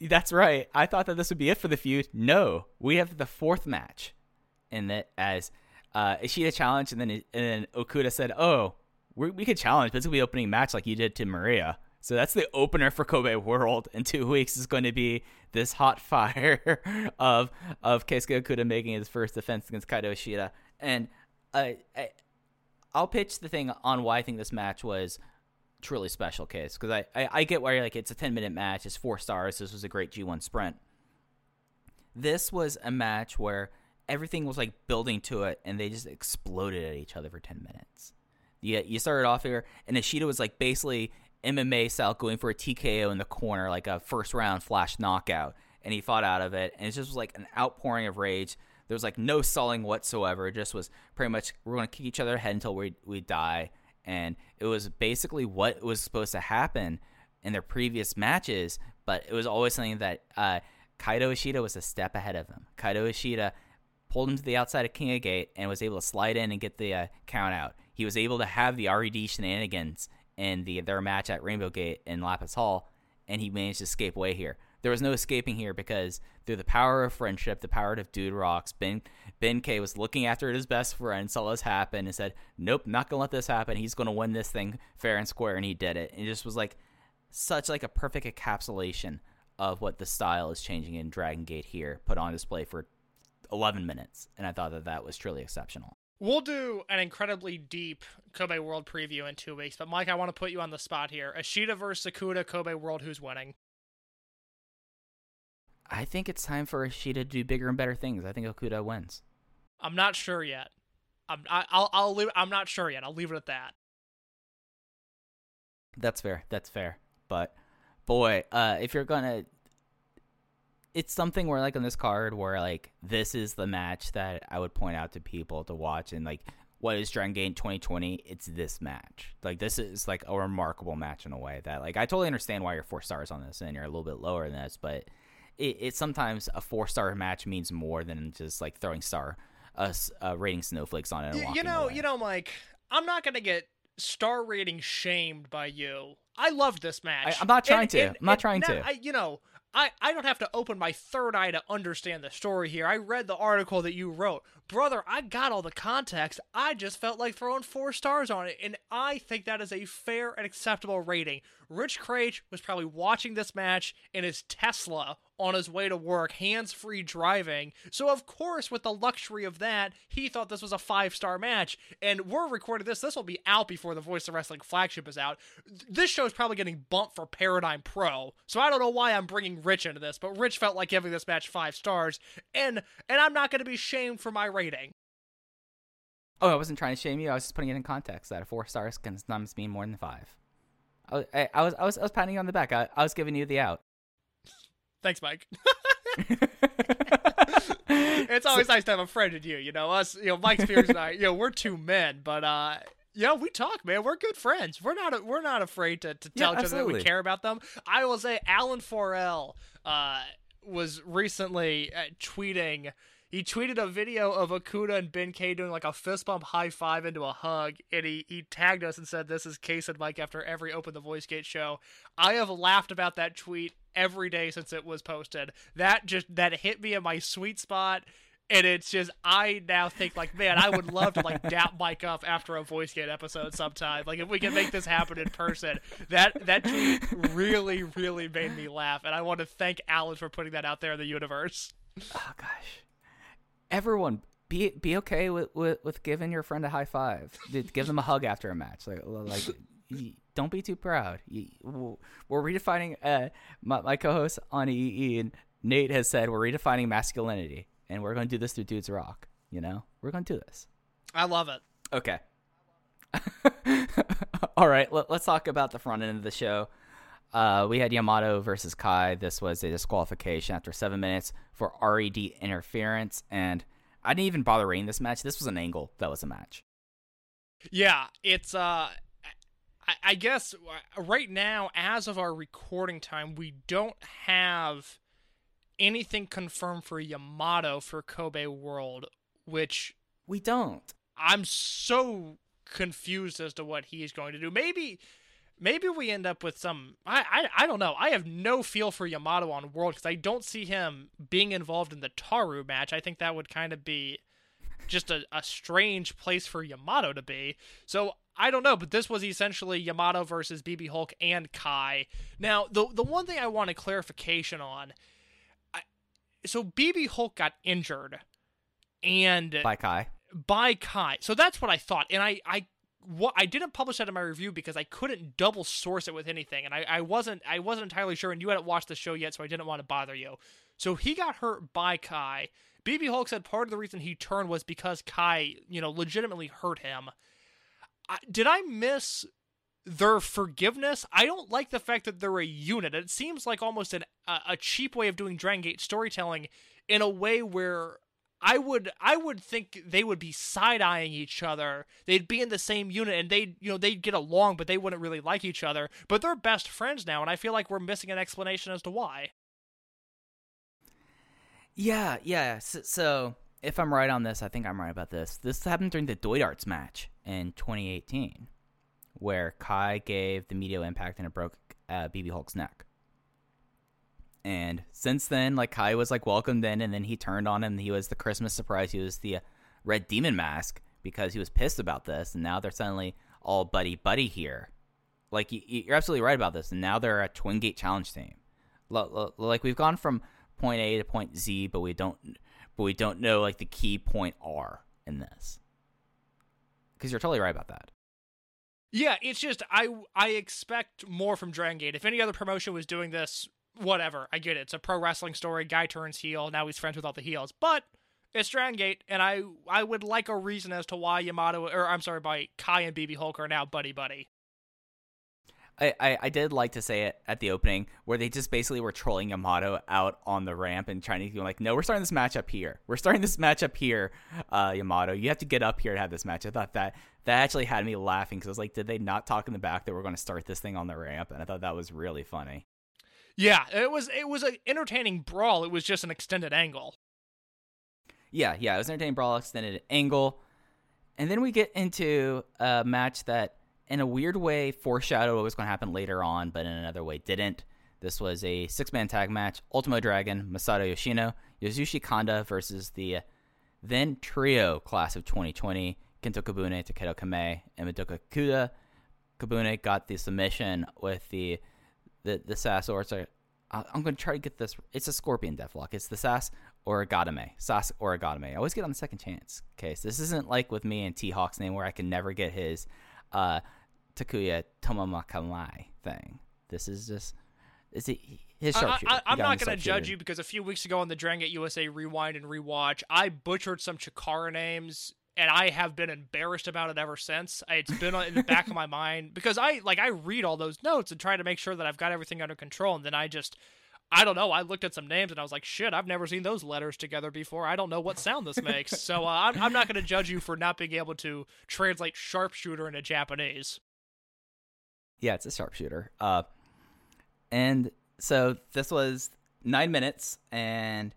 That's right. I thought that this would be it for the feud. No, we have the fourth match, and that as uh, Ishida challenged, and then and then Okuda said, "Oh, we could challenge, it's gonna be opening match like you did to Maria." So that's the opener for Kobe World in two weeks is going to be this hot [laughs] fire of of Keisuke Okuda making his first defense against Kaito Ishida, and I, I I'll pitch the thing on why I think this match was truly special case because I, I, I get why like it's a 10 minute match it's four stars this was a great g1 sprint. This was a match where everything was like building to it and they just exploded at each other for 10 minutes. Yeah you started off here and Ishida was like basically MMA style going for a TKO in the corner like a first round flash knockout and he fought out of it and it just was like an outpouring of rage. There was like no stalling whatsoever it just was pretty much we're going to kick each other head until we, we die and it was basically what was supposed to happen in their previous matches, but it was always something that uh, Kaito Ishida was a step ahead of him. Kaito Ishida pulled him to the outside of King of Gate and was able to slide in and get the uh, count out. He was able to have the RED shenanigans in the their match at Rainbow Gate in Lapis Hall, and he managed to escape away here. There was no escaping here because through the power of friendship, the power of Dude Rocks, Ben Ben K was looking after his best friend, saw this happen, and said, "Nope, not gonna let this happen. He's gonna win this thing fair and square," and he did it. And it just was like such like a perfect encapsulation of what the style is changing in Dragon Gate here, put on display for 11 minutes, and I thought that that was truly exceptional. We'll do an incredibly deep Kobe World preview in two weeks, but Mike, I want to put you on the spot here. Ishida versus Okuda, Kobe World, who's winning? I think it's time for Ishida to do bigger and better things. I think Okuda wins. I'm not sure yet. I'm I, I'll I'll leave. I'm not sure yet. I'll leave it at that. That's fair. That's fair. But boy, uh, if you're gonna, it's something where like on this card where like this is the match that I would point out to people to watch and like what is Dragon Gate 2020? It's this match. Like this is like a remarkable match in a way that like I totally understand why you're four stars on this and you're a little bit lower than this, but it, it sometimes a four star match means more than just like throwing star uh, uh rating snowflakes on it. You know, away. you know, Mike. I'm not gonna get star rating shamed by you. I loved this match. I- I'm not trying And- to. and- I'm not trying now, to. I, you know, I, I don't have to open my third eye to understand the story here. I read the article that you wrote. Brother, I got all the context. I just felt like throwing four stars on it, and I think that is a fair and acceptable rating. Rich Kraetsch was probably watching this match in his Tesla on his way to work, hands free driving. So, of course, with the luxury of that, he thought this was a five star match. And we're recording this. This will be out before the Voice of Wrestling flagship is out. This show is probably getting bumped for Paradigm Pro. So, I don't know why I'm bringing Rich into this, but Rich felt like giving this match five stars. And, and I'm not going to be shamed for my rating. Oh, I wasn't trying to shame you. I was just putting it in context that a four stars can sometimes mean more than five. I, was- I, I was I was I was patting you on the back. I, I was giving you the out. Thanks, Mike. [laughs] [laughs] it's always nice to have a friend in you. You know, us, you know, Mike Spears and I, you know, we're two men, but uh, yeah, we talk, man. We're good friends. We're not, we're not afraid to, to Yeah, tell each other that we care about them. I will say, Alan Forel, uh, was recently uh, tweeting. He tweeted a video of Okuda and Ben K doing like a fist bump high five into a hug, and he, he tagged us and said, This is Case and Mike after every Open the Voice Gate show. I have laughed about that tweet every day since it was posted. That just that hit me in my sweet spot. And it's just I now think like, man, I would love to like [laughs] dap Mike up after a Voice Gate episode sometime. Like if we can make this happen in person. That that tweet really, really made me laugh. And I want to thank Alan for putting that out there in the universe. Oh gosh. Everyone be be okay with, with, with giving your friend a high five. Give them a hug after a match. Like like don't be too proud. We're redefining uh my, my co-host on EE and Nate has said we're redefining masculinity and we're going to do this through Dudes Rock, you know? We're going to do this. I love it. Okay. [laughs] All right, let, us talk about the front end of the show. Uh, we had Yamato versus Kai. This was a disqualification after seven minutes for RED interference, and I didn't even bother rating this match. This was an angle that was a match. Yeah, it's uh I, I guess uh, right now, as of our recording time, we don't have anything confirmed for Yamato for Kobe World, which We don't. I'm so confused as to what he's going to do. Maybe maybe we end up with some I I, I don't know. I have no feel for Yamato on World because I don't see him being involved in the Taru match. I think that would kind of be just a, a strange place for Yamato to be. So I don't know, but this was essentially Yamato versus BB Hulk and Kai. Now, the the one thing I want a clarification on, I, so BB Hulk got injured, and By Kai. by Kai. So that's what I thought, and I I what I didn't publish that in my review because I couldn't double source it with anything, and I, I wasn't I wasn't entirely sure, and you hadn't watched the show yet, so I didn't want to bother you. So he got hurt by Kai. BB Hulk said part of the reason he turned was because Kai, you know, legitimately hurt him. I, did I miss their forgiveness? I don't like the fact that they're a unit. It seems like almost an, a, a cheap way of doing Dragon Gate storytelling in a way where I would I would think they would be side eyeing each other. They'd be in the same unit and they'd you know they'd get along, but they wouldn't really like each other. But they're best friends now, and I feel like we're missing an explanation as to why. Yeah, yeah. So, so if I'm right on this, I think I'm right about this. This happened during the Doid Arts match in 2018, where Kai gave the media impact and it broke uh, BB Hulk's neck. And since then, like Kai was like welcomed in, and then he turned on him. He was the Christmas surprise. He was the Red Demon Mask because he was pissed about this, and now they're suddenly all buddy buddy here. Like you're absolutely right about this, and now they're a Twin Gate Challenge team. Like we've gone from point A to point Z, but we don't, but we don't know like the key point R in this. Because you're totally right about that. Yeah, it's just I I expect more from Dragon Gate. If any other promotion was doing this, whatever, I get it. It's a pro wrestling story. Guy turns heel. Now he's friends with all the heels. But it's Dragon Gate, and I I would like a reason as to why Yamato or I'm sorry, by Kai and BB Hulk are now buddy buddy. I, I, I did like to say it at the opening where they just basically were trolling Yamato out on the ramp and trying to be like, no, we're starting this match up here. We're starting this match up here, uh, Yamato. You have to get up here to have this match. I thought that that actually had me laughing because I was like, did they not talk in the back that we're going to start this thing on the ramp? And I thought that was really funny. Yeah, it was it was an entertaining brawl. It was just an extended angle. Yeah, yeah, it was an entertaining brawl, extended angle. And then we get into a match that, in a weird way, foreshadowed what was going to happen later on, but in another way didn't. This was a six man tag match Ultimo Dragon, Masato Yoshino, Yasushi Kanda versus the then trio class of 2020, Kento Kabune, Taketo Kamei, and Madoka Kikuta. Kabune got the submission with the the the sass or it's a I- I'm going to try to get this. It's a Scorpion Deathlock. It's the Sasori Gatame. Sasori Gatame. I always get on the second chance case. This isn't like with me and T Hawk's name where I can never get his uh, Takuya Tomomakamai thing. This is just. Is it his I, sharpshooter? I, He I'm not going to judge you because a few weeks ago on the Dragon Gate USA Rewind and Rewatch, I butchered some Chikara names, and I have been embarrassed about it ever since. It's been in the back of my mind because I like I read all those notes and try to make sure that I've got everything under control, and then I just. I don't know. I looked at some names and I was like, "Shit, I've never seen those letters together before. I don't know what sound this makes." [laughs] so uh, I'm, I'm not going to judge you for not being able to translate sharpshooter into Japanese. Yeah, it's a sharpshooter. Uh, and so this was nine minutes, and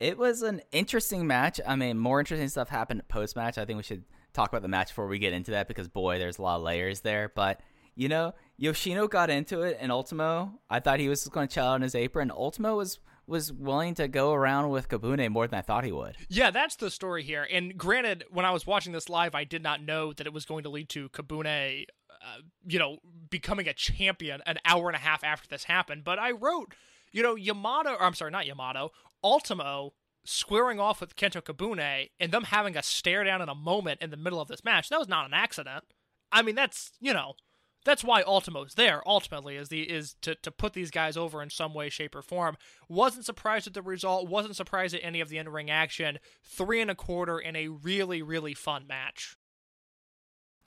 it was an interesting match. I mean, more interesting stuff happened post match. I think we should talk about the match before we get into that because boy, there's a lot of layers there. But you know, Yoshino got into it, and Ultimo. I thought he was just going to chill out on his apron. Ultimo was was willing to go around with Kabune more than I thought he would. Yeah, that's the story here. And granted, when I was watching this live, I did not know that it was going to lead to Kabune, uh, you know, becoming a champion an hour and a half after this happened. But I wrote, you know, Yamato, I'm sorry, not Yamato, Ultimo squaring off with Kento Kabune and them having a stare down in a moment in the middle of this match. That was not an accident. I mean, that's, you know, that's why Ultimo's there ultimately is the is to, to put these guys over in some way, shape, or form. Wasn't surprised at the result, wasn't surprised at any of the in ring action. Three and a quarter in a really, really fun match.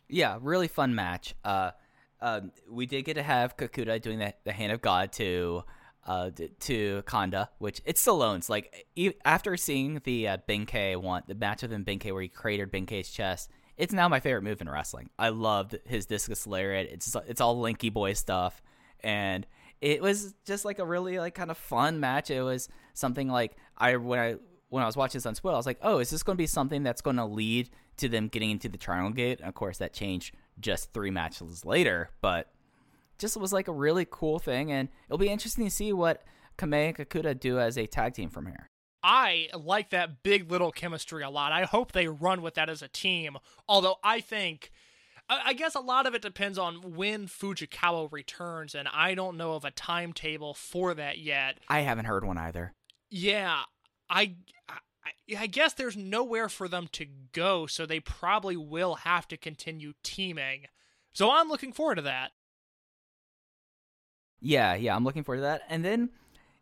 Yeah, really fun match. Uh, uh, we did get to have Kikuta doing the, the hand of God to uh to Kanda, which it still owns. Like e- after seeing the uh, Benkei one, the match with him Benkei where he cratered Benkei's chest, it's now my favorite move in wrestling. I loved his discus lariat. It's it's all Linky Boy stuff, and it was just like a really like kind of fun match. It was something like I when I when I was watching this on Split, I was like, oh, is this going to be something that's going to lead to them getting into the Triangle Gate? And of course, that changed just three matches later, but just was like a really cool thing, and it'll be interesting to see what Kamei and Kikuta do as a tag team from here. I like that big little chemistry a lot. I hope they run with that as a team. Although I think, I I guess a lot of it depends on when Fujikawa returns, and I don't know of a timetable for that yet. I haven't heard one either. Yeah, I, I, I guess there's nowhere for them to go, so they probably will have to continue teaming. So I'm looking forward to that. Yeah, yeah, I'm looking forward to that. And then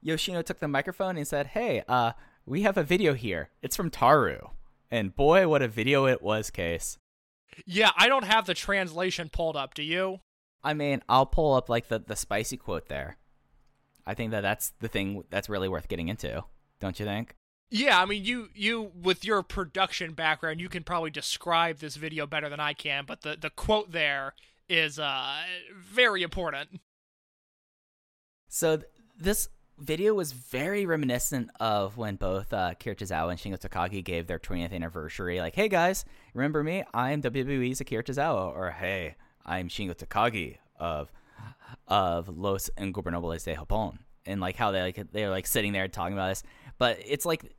Yoshino took the microphone and said, "Hey, uh, we have a video here. It's from Taru." And boy, what a video it was, Case. Yeah, I don't have the translation pulled up. Do you? I mean, I'll pull up like the the spicy quote there. I think that that's the thing that's really worth getting into, don't you think? Yeah, I mean, you you with your production background, you can probably describe this video better than I can. But the the quote there is uh very important. So th- this video was very reminiscent of when both uh, Akira Tozawa and Shingo Takagi gave their 20th anniversary. Like, hey guys, remember me? I'm WWE's Akira Tozawa. Or hey, I'm Shingo Takagi of of Los Ingobernables de Japón. And like how they like they're like sitting there talking about this, but it's like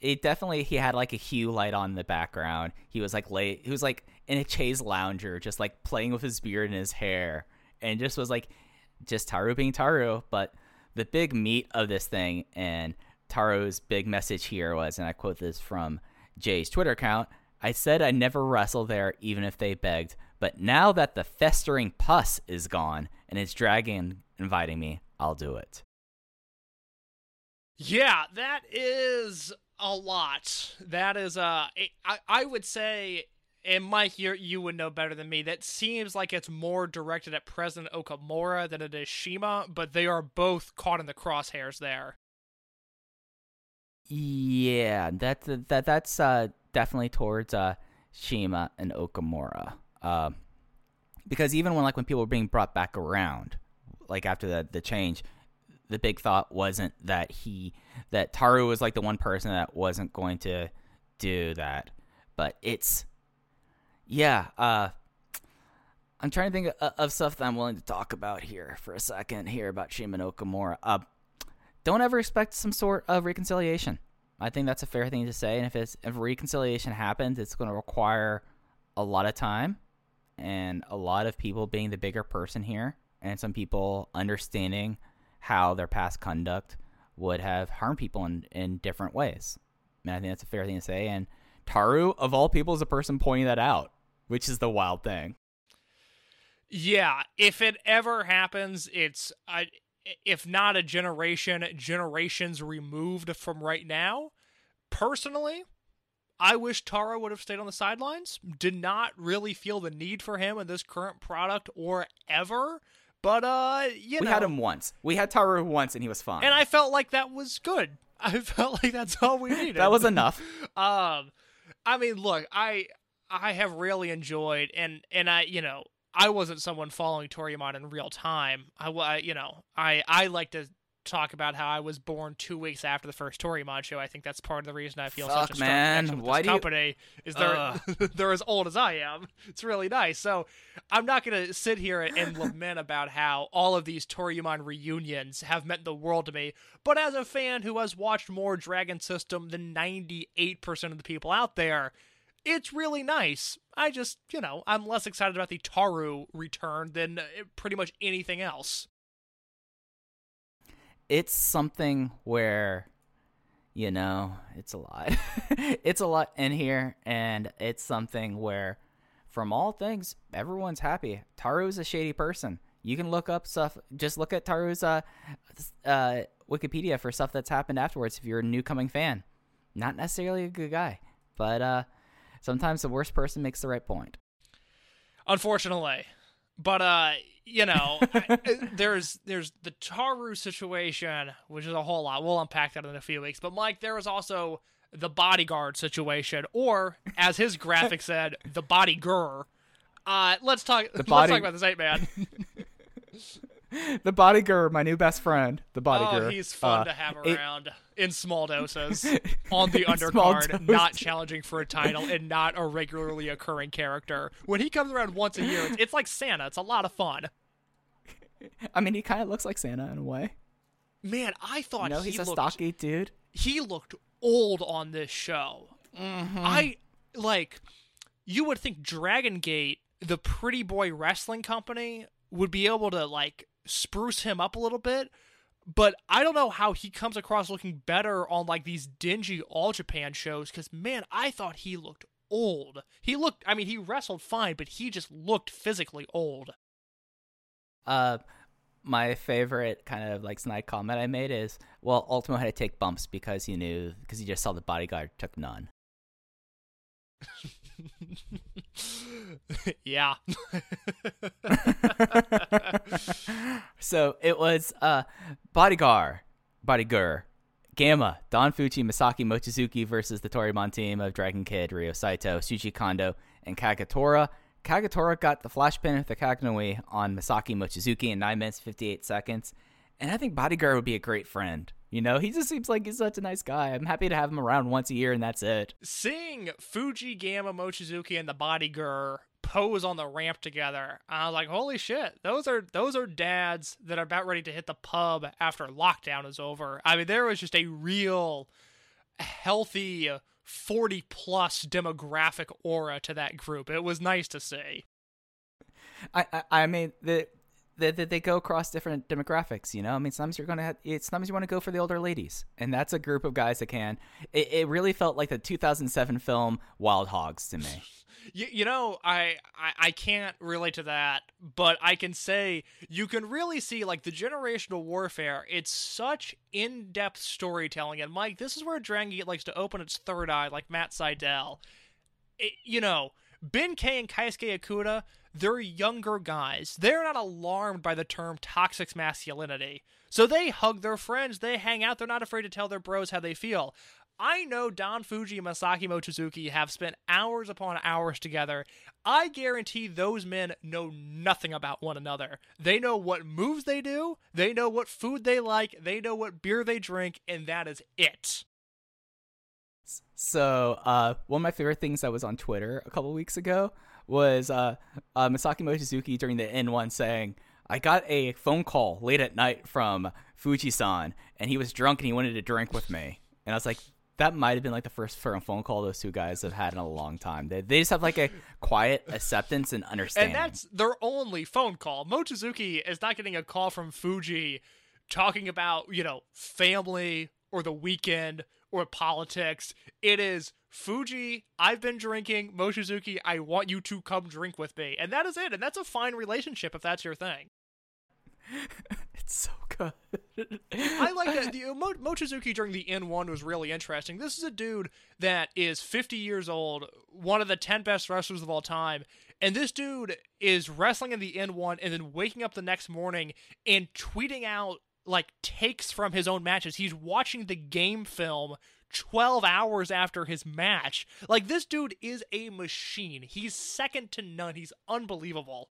it definitely he had like a hue light on in the background. He was like late. He was like in a chaise lounger, just like playing with his beard and his hair, and just was like just Taru being Taru. But the big meat of this thing and Taru's big message here was, and I quote this from Jay's Twitter account I said I'd never wrestle there even if they begged, but now that the festering pus is gone and it's dragon inviting me, I'll do it. Yeah, that is a lot. That is uh, I I would say. And Mike, you you would know better than me. That seems like it's more directed at President Okamura than it is Shima, but they are both caught in the crosshairs there. Yeah, that that that's uh, definitely towards uh, Shima and Okamura. Uh, because even when like when people were being brought back around, like after the the change, the big thought wasn't that he that Taru was like the one person that wasn't going to do that, but it's yeah. Uh, I'm trying to think of, stuff that I'm willing to talk about here for a second here about Shima Okamura. Uh, don't ever expect some sort of reconciliation. I think that's a fair thing to say. And if it's if reconciliation happens, it's going to require a lot of time and a lot of people being the bigger person here, and some people understanding how their past conduct would have harmed people in, in different ways. And I think that's a fair thing to say. And Taru, of all people, is a person pointing that out, which is the wild thing. Yeah, if it ever happens, it's uh, if not a generation, generations removed from right now. Personally, I wish Taru would have stayed on the sidelines. Did not really feel the need for him in this current product or ever. But uh, you we know, had him once. We had Taru once, and he was fine. and I felt like that was good. I [laughs] felt like that's all we [laughs] needed. that was enough. [laughs] um, I mean, look, I I have really enjoyed and and I you know I wasn't someone following Toryumon in real time. I, I you know I I like to talk about how I was born two weeks after the first Toryumon show. I think that's part of the reason I feel such Fuck, a strong man. connection with Why this you- company. Is they're [laughs] they're as old as I am. It's really nice. So I'm not gonna sit here and [laughs] lament about how all of these Toryumon reunions have meant the world to me. But as a fan who has watched more Dragon System than 98% of the people out there, it's really nice. I just, you know, I'm less excited about the Taru return than uh, pretty much anything else. it's something where you know it's a lot [laughs] it's a lot in here and it's something where from all things everyone's happy taru's a shady person you can look up stuff just look at taru's uh, uh, wikipedia for stuff that's happened afterwards if you're a new coming fan not necessarily a good guy but uh, sometimes the worst person makes the right point unfortunately. But uh, you know, I- there's there's the Taru situation, which is a whole lot. We'll unpack that in a few weeks. But Mike, there was also the bodyguard situation, or as his graphic [laughs] said, the bodygur. Uh, let's talk. let's talk about this eight man. [laughs] [laughs] the bodyguard my new best friend the Oh, he's fun Uh, to have it- around in small doses [laughs] on the undercard, not challenging for a title and not a regularly occurring character. When he comes around once a year, it's, it's like Santa. It's a lot of fun. [laughs] i mean he kind of looks like santa in a way Man, I thought you know he he's a looked stocky dude he looked old on this show. I like you would think Dragon Gate, the pretty boy wrestling company, would be able to like spruce him up a little bit, but I don't know how he comes across looking better on like these dingy All Japan shows cuz man, I thought he looked old. He looked I mean, he wrestled fine, but he just looked physically old. Uh, my favorite kind of like snide comment I made is, well, Ultimo had to take bumps because he knew because he just saw the bodyguard took none. [laughs] [laughs] yeah. [laughs] So it was uh bodyguard, bodyguard, Gamma, Don Fujii, Masaki Mochizuki versus the Toryumon team of Dragon Kid, Ryo Saito, Shuji Kondo, and Kagetora. Kagetora got the flash pin with the Kaganoi on Masaki Mochizuki in 9 minutes 58 seconds. And I think Bodyguard would be a great friend. You know, he just seems like he's such a nice guy. I'm happy to have him around once a year and that's it. seeing Fujii Gamma Mochizuki and the bodyguard pose on the ramp together, I was like, holy shit, those are those are dads that are about ready to hit the pub after lockdown is over. I mean, there was just a real healthy 40 plus demographic aura to that group. It was nice to see. I, I, I mean, the, the, they go across different demographics, you know? I mean, sometimes you're to have, it's, sometimes you want to go for the older ladies. And that's a group of guys that can. It, it really felt like the 2007 film Wild Hogs to me. [laughs] You, you know, I, I I can't relate to that, but I can say you can really see like the generational warfare. It's such in-depth storytelling, and Mike, this is where Dragon Gate likes to open its third eye, like Matt Seidel. It, you know, Ben K and Keisuke Okuda, they're younger guys. They're not alarmed by the term toxic masculinity. So they hug their friends, they hang out, they're not afraid to tell their bros how they feel. I know Don Fujii and Masaki Mochizuki have spent hours upon hours together. I guarantee those men know nothing about one another. They know what moves they do, they know what food they like, they know what beer they drink, and that is it. So, uh, one of my favorite things that was on Twitter a couple weeks ago was uh, uh, Masaki Mochizuki during the N1 saying, I got a phone call late at night from Fujii-san, and he was drunk and he wanted to drink with me. And I was like, that might have been like the first phone call those two guys have had in a long time. They, they just have like a quiet acceptance and understanding. And that's their only phone call. Mochizuki is not getting a call from Fujii talking about, you know, family or the weekend or politics. It is Fujii, I've been drinking. Mochizuki, I want you to come drink with me. And that is it. And that's a fine relationship if that's your thing. [laughs] it's so good. I like that. The, Mo- Mochizuki during the N1 was really interesting. This is a dude that is 50 years old, one of the 10 best wrestlers of all time. And this dude is wrestling in the N1 and then waking up the next morning and tweeting out like takes from his own matches. He's watching the game film 12 hours after his match. Like this dude is a machine. He's second to none. He's unbelievable.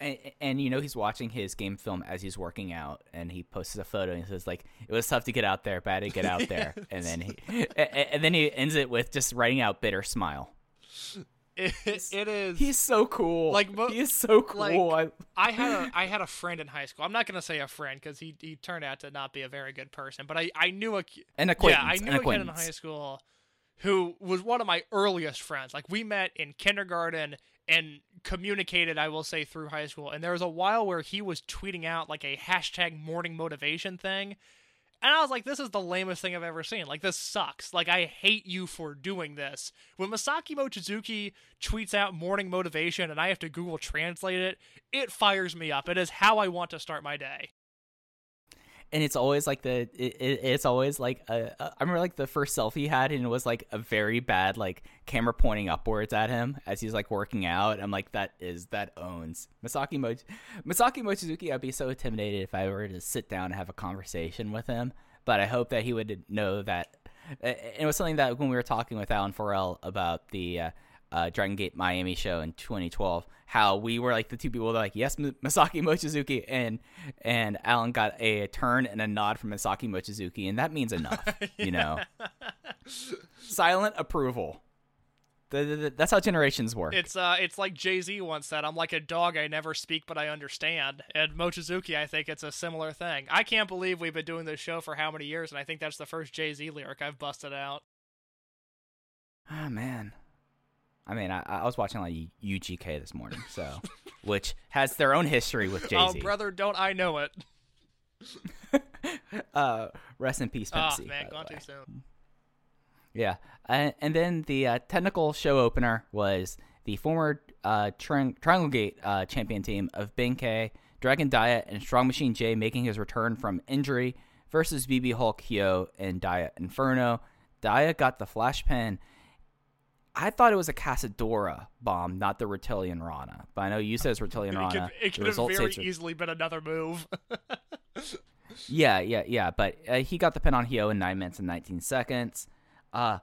And, and you know he's watching his game film as he's working out, and he posts a photo and he says like, "It was tough to get out there, but I had to get out there." [laughs] and then he, and then he ends it with just writing out bitter smile. [laughs] It, it is. He's so cool. Like, mo- he is so cool. like- I, I had a I had a friend in high school. I'm not gonna say a friend because he he turned out to not be a very good person. But I I knew a an acquaintance. yeah I an knew a kid in high school who was one of my earliest friends. Like we met in kindergarten and communicated. I will say through high school. And there was a while where he was tweeting out like a hashtag morning motivation thing. And I was like, this is the lamest thing I've ever seen. Like, this sucks. Like, I hate you for doing this. When Masaki Mochizuki tweets out morning motivation and I have to Google translate it, it fires me up. It is how I want to start my day. And it's always like the it, it, it's always like a, a, I remember like the first selfie he had and it was like a very bad like camera pointing upwards at him as he's like working out. I'm like that is that owns Masaki Mo- Masaki Mochizuki. I'd be so intimidated if I were to sit down and have a conversation with him, but I hope that he would know that. It was something that when we were talking with Alan Farrell about the uh, uh, Dragon Gate Miami show in 2012, how we were like the two people that were like, yes, Masaki Mochizuki, and and Alan got a turn and a nod from Masaki Mochizuki, and that means enough, [laughs] you know. Silent approval. The- the- the- that's how generations work. It's uh, it's like Jay Z once said, "I'm like a dog. I never speak, but I understand." And Mochizuki, I think it's a similar thing. I can't believe we've been doing this show for how many years, and I think that's the first Jay Z lyric I've busted out. Ah man. I mean, I, I was watching like UGK this morning, so [laughs] which has their own history with Jay Z. Oh, brother, don't I know it? [laughs] uh, rest in peace, Oh man, by the gone too soon. Yeah, and, and then the uh, technical show opener was the former uh, Tri- Triangle Gate uh, champion team of Benkei, Dragon Dia, and Strong Machine J making his return from injury versus BB Hulk, Hyo, and Dia Inferno. Dia got the flash pen. I thought it was a Casadora bomb, not the Reptilian Rana. But I know you says Reptilian [laughs] It Rana. could, it could have very easily been another move. [laughs] yeah, yeah, yeah. But uh, he got the pin on Hyo in 9 minutes and 19 seconds. Uh,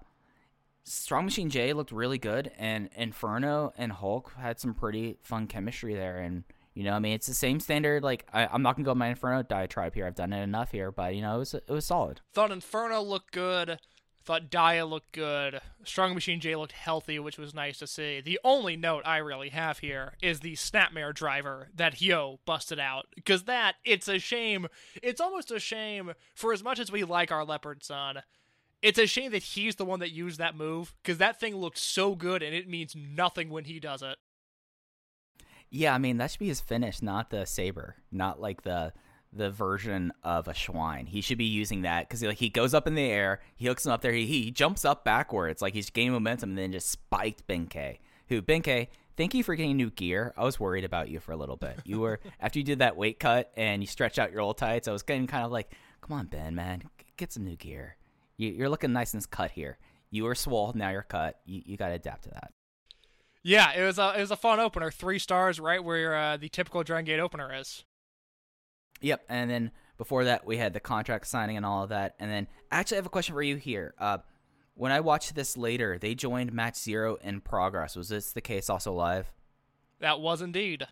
Strong Machine J looked really good, and Inferno and Hulk had some pretty fun chemistry there. And, you know, I mean, it's the same standard. Like, I, I'm not going to go my Inferno diatribe here. I've done it enough here, but, you know, it was, it was solid. Thought Inferno looked good. Thought Dia looked good. Strong Machine J looked healthy, which was nice to see. The only note I really have here is the Snapmare driver that Hyo busted out. Because that, it's a shame. It's almost a shame, for as much as we like our Leopard Son, it's a shame that he's the one that used that move. Because that thing looked so good, and it means nothing when he does it. Yeah, I mean, that should be his finish, not the Saber, not like the the version of a Schwein. He should be using that because like he goes up in the air, he hooks him up there, he, he jumps up backwards, like he's gaining momentum, and then just spiked Benkei. Who Benkei? Thank you for getting new gear. I was worried about you for a little bit. You were [laughs] after you did that weight cut and you stretched out your old tights. I was getting kind of like, come on, Ben, man, get some new gear. You, you're looking nice and cut here. You were swole, now you're cut. You, you got to adapt to that. Yeah, it was a it was a fun opener. Three stars, right where uh, the typical Dragon Gate opener is. Yep, and then Before that, we had the contract signing and all of that. And then, actually, I have a question for you here. Uh, when I watched this later, they joined Match Zero in progress. Was this the case also live? That was indeed.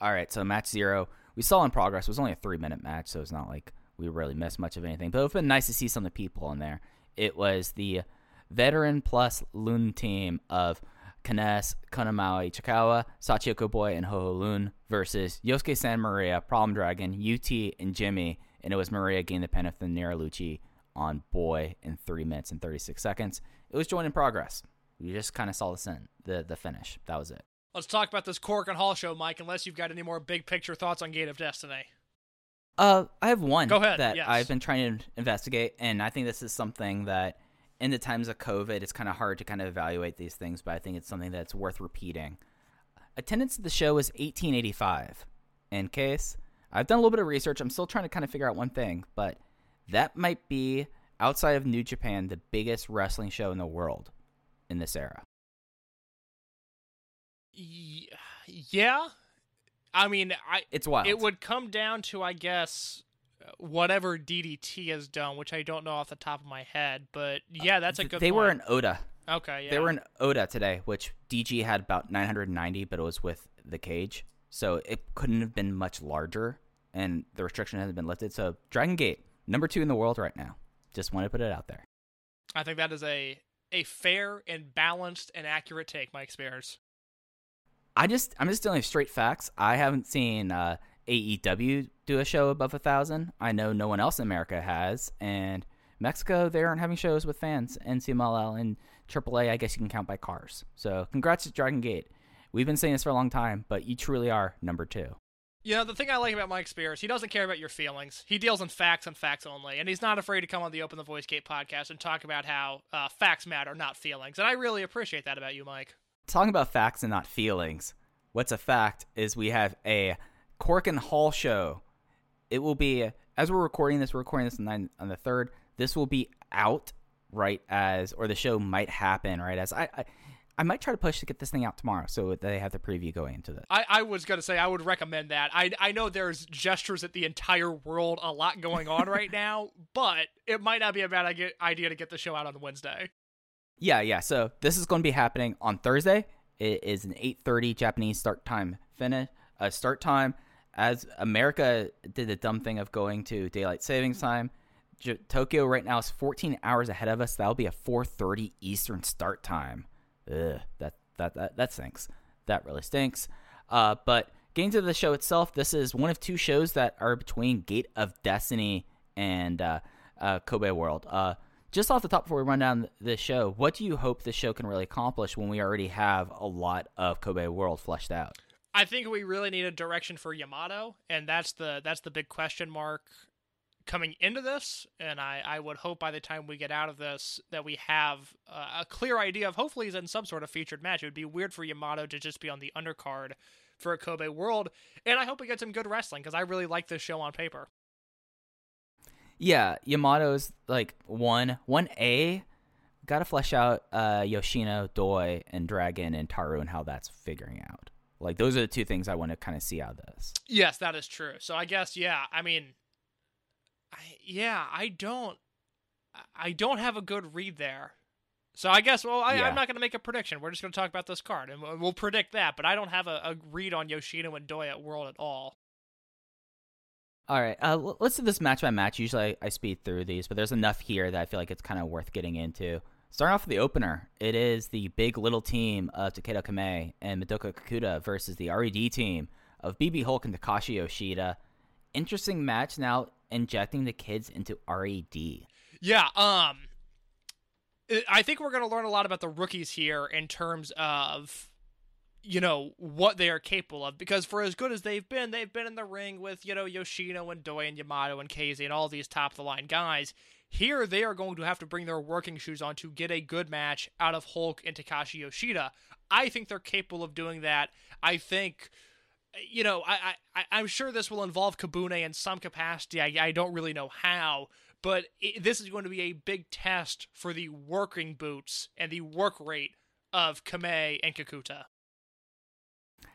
All right, so Match Zero, we saw in progress. It was only a three minute match, so it's not like we really missed much of anything. But it would have been nice to see some of the people in there. It was the veteran plus Loon team of Kines, Kanamaui Chikawa, Shachihoko Boy, and HoHo Lun versus Yosuke San Maria, Problem Dragon, UT, and Jimmy. And it was Maria getting the pin of the Neraluchi on Boy in 3 minutes and 36 seconds. It was joint in progress. We just kind of saw the, sin- the the finish. That was it. Let's talk about this Korakuen Hall show, Mike, unless you've got any more big picture thoughts on Gate of Destiny. Uh, I have one Go ahead, that yes. I've been trying to investigate, and I think this is something that, in the times of COVID, it's kind of hard to kind of evaluate these things, but I think it's something that's worth repeating. Attendance at the show was 1885. In case I've done a little bit of research, I'm still trying to kind of figure out one thing, but that might be outside of New Japan the biggest wrestling show in the world in this era. Yeah, I mean, I It's wild. it would come down to, I guess, whatever DDT has done, which I don't know off the top of my head. But yeah, that's a good. They were point. in Oda. okay. Yeah, They were in Oda today, which DG had about 990, but it was with the cage, so it couldn't have been much larger, and the restriction hasn't been lifted. So Dragon Gate, number two in the world right now. Just want to put it out there. I think that is a a fair and balanced and accurate take, Mike Spears. I just, I'm just dealing with straight facts. I haven't seen uh, AEW do a show above a thousand. I know no one else in America has, and Mexico they aren't having shows with fans. NCMLL and AAA, I guess you can count by cars. So congrats to Dragon Gate. We've been saying this for a long time, but you truly are number two. You know, the thing I like about Mike Spears, he doesn't care about your feelings. He deals in facts and facts only, and he's not afraid to come on the Open the Voice Gate podcast and talk about how uh, facts matter, not feelings. And I really appreciate that about you, Mike. talking about facts and not feelings. What's a fact is we have a Korakuen Hall show. It will be as we're recording this. We're recording this on, nine, on the third. This will be out right as, or the show might happen right as. I, I I might try to push to get this thing out tomorrow, so they have the preview going into this. I, I was going to say I would recommend that. I, I know there's gestures at the entire world, a lot going on right [laughs] now, but it might not be a bad idea to get the show out on Wednesday. Yeah, yeah. So this is going to be happening on Thursday. It is an 8:30 Japanese start time finish. Uh, start time as America did the dumb thing of going to daylight savings time. J- Tokyo right now is 14 hours ahead of us. That'll be a 4:30 Eastern start time. Ugh, that that that that stinks. That really stinks. Uh, but getting to the show itself, this is one of two shows that are between Gate of Destiny and uh, uh, Kobe World. Uh, just off the top before we run down the show, what do you hope the show can really accomplish when we already have a lot of Kobe World fleshed out? I think we really need a direction for Yamato, and that's the that's the big question mark coming into this. And I, I would hope by the time we get out of this that we have uh, a clear idea of hopefully he's in some sort of featured match. It would be weird for Yamato to just be on the undercard for a Kobe World, and I hope we get some good wrestling because I really like this show on paper. Yeah, Yamato's like one one A. Got to flesh out uh, Yoshino, Doi, and Dragon and Taru and how that's figuring out. Like those are the two things I want to kind of see out of this. Yes, that is true. So I guess yeah. I mean, I, yeah, I don't, I don't have a good read there. So I guess well, I, Yeah. I'm not going to make a prediction. We're just going to talk about this card, and we'll, we'll predict that. But I don't have a, a read on Yoshino and Doi at World at all. All right, uh, let's do this match by match. Usually I, I speed through these, but there's enough here that I feel like it's kind of worth getting into. Starting off with the opener, it is the big little team of Taketo Kamei and Madoka Kikuta versus the RED team of BB Hulk and Takashi Yoshida. Interesting match now injecting the kids into RED. Yeah. Um, I- I think we're going to learn a lot about the rookies here in terms of you know what they are capable of because for as good as they've been they've been in the ring with you know Yoshino and Doi and Yamato and Casey and all these top of the line guys here they are going to have to bring their working shoes on to get a good match out of Hulk and Takashi Yoshida. I think they're capable of doing that. I think you know I, I I'm sure this will involve Kabune in some capacity. I, I don't really know how but it, this is going to be a big test for the working boots and the work rate of Kamei and Kikuta.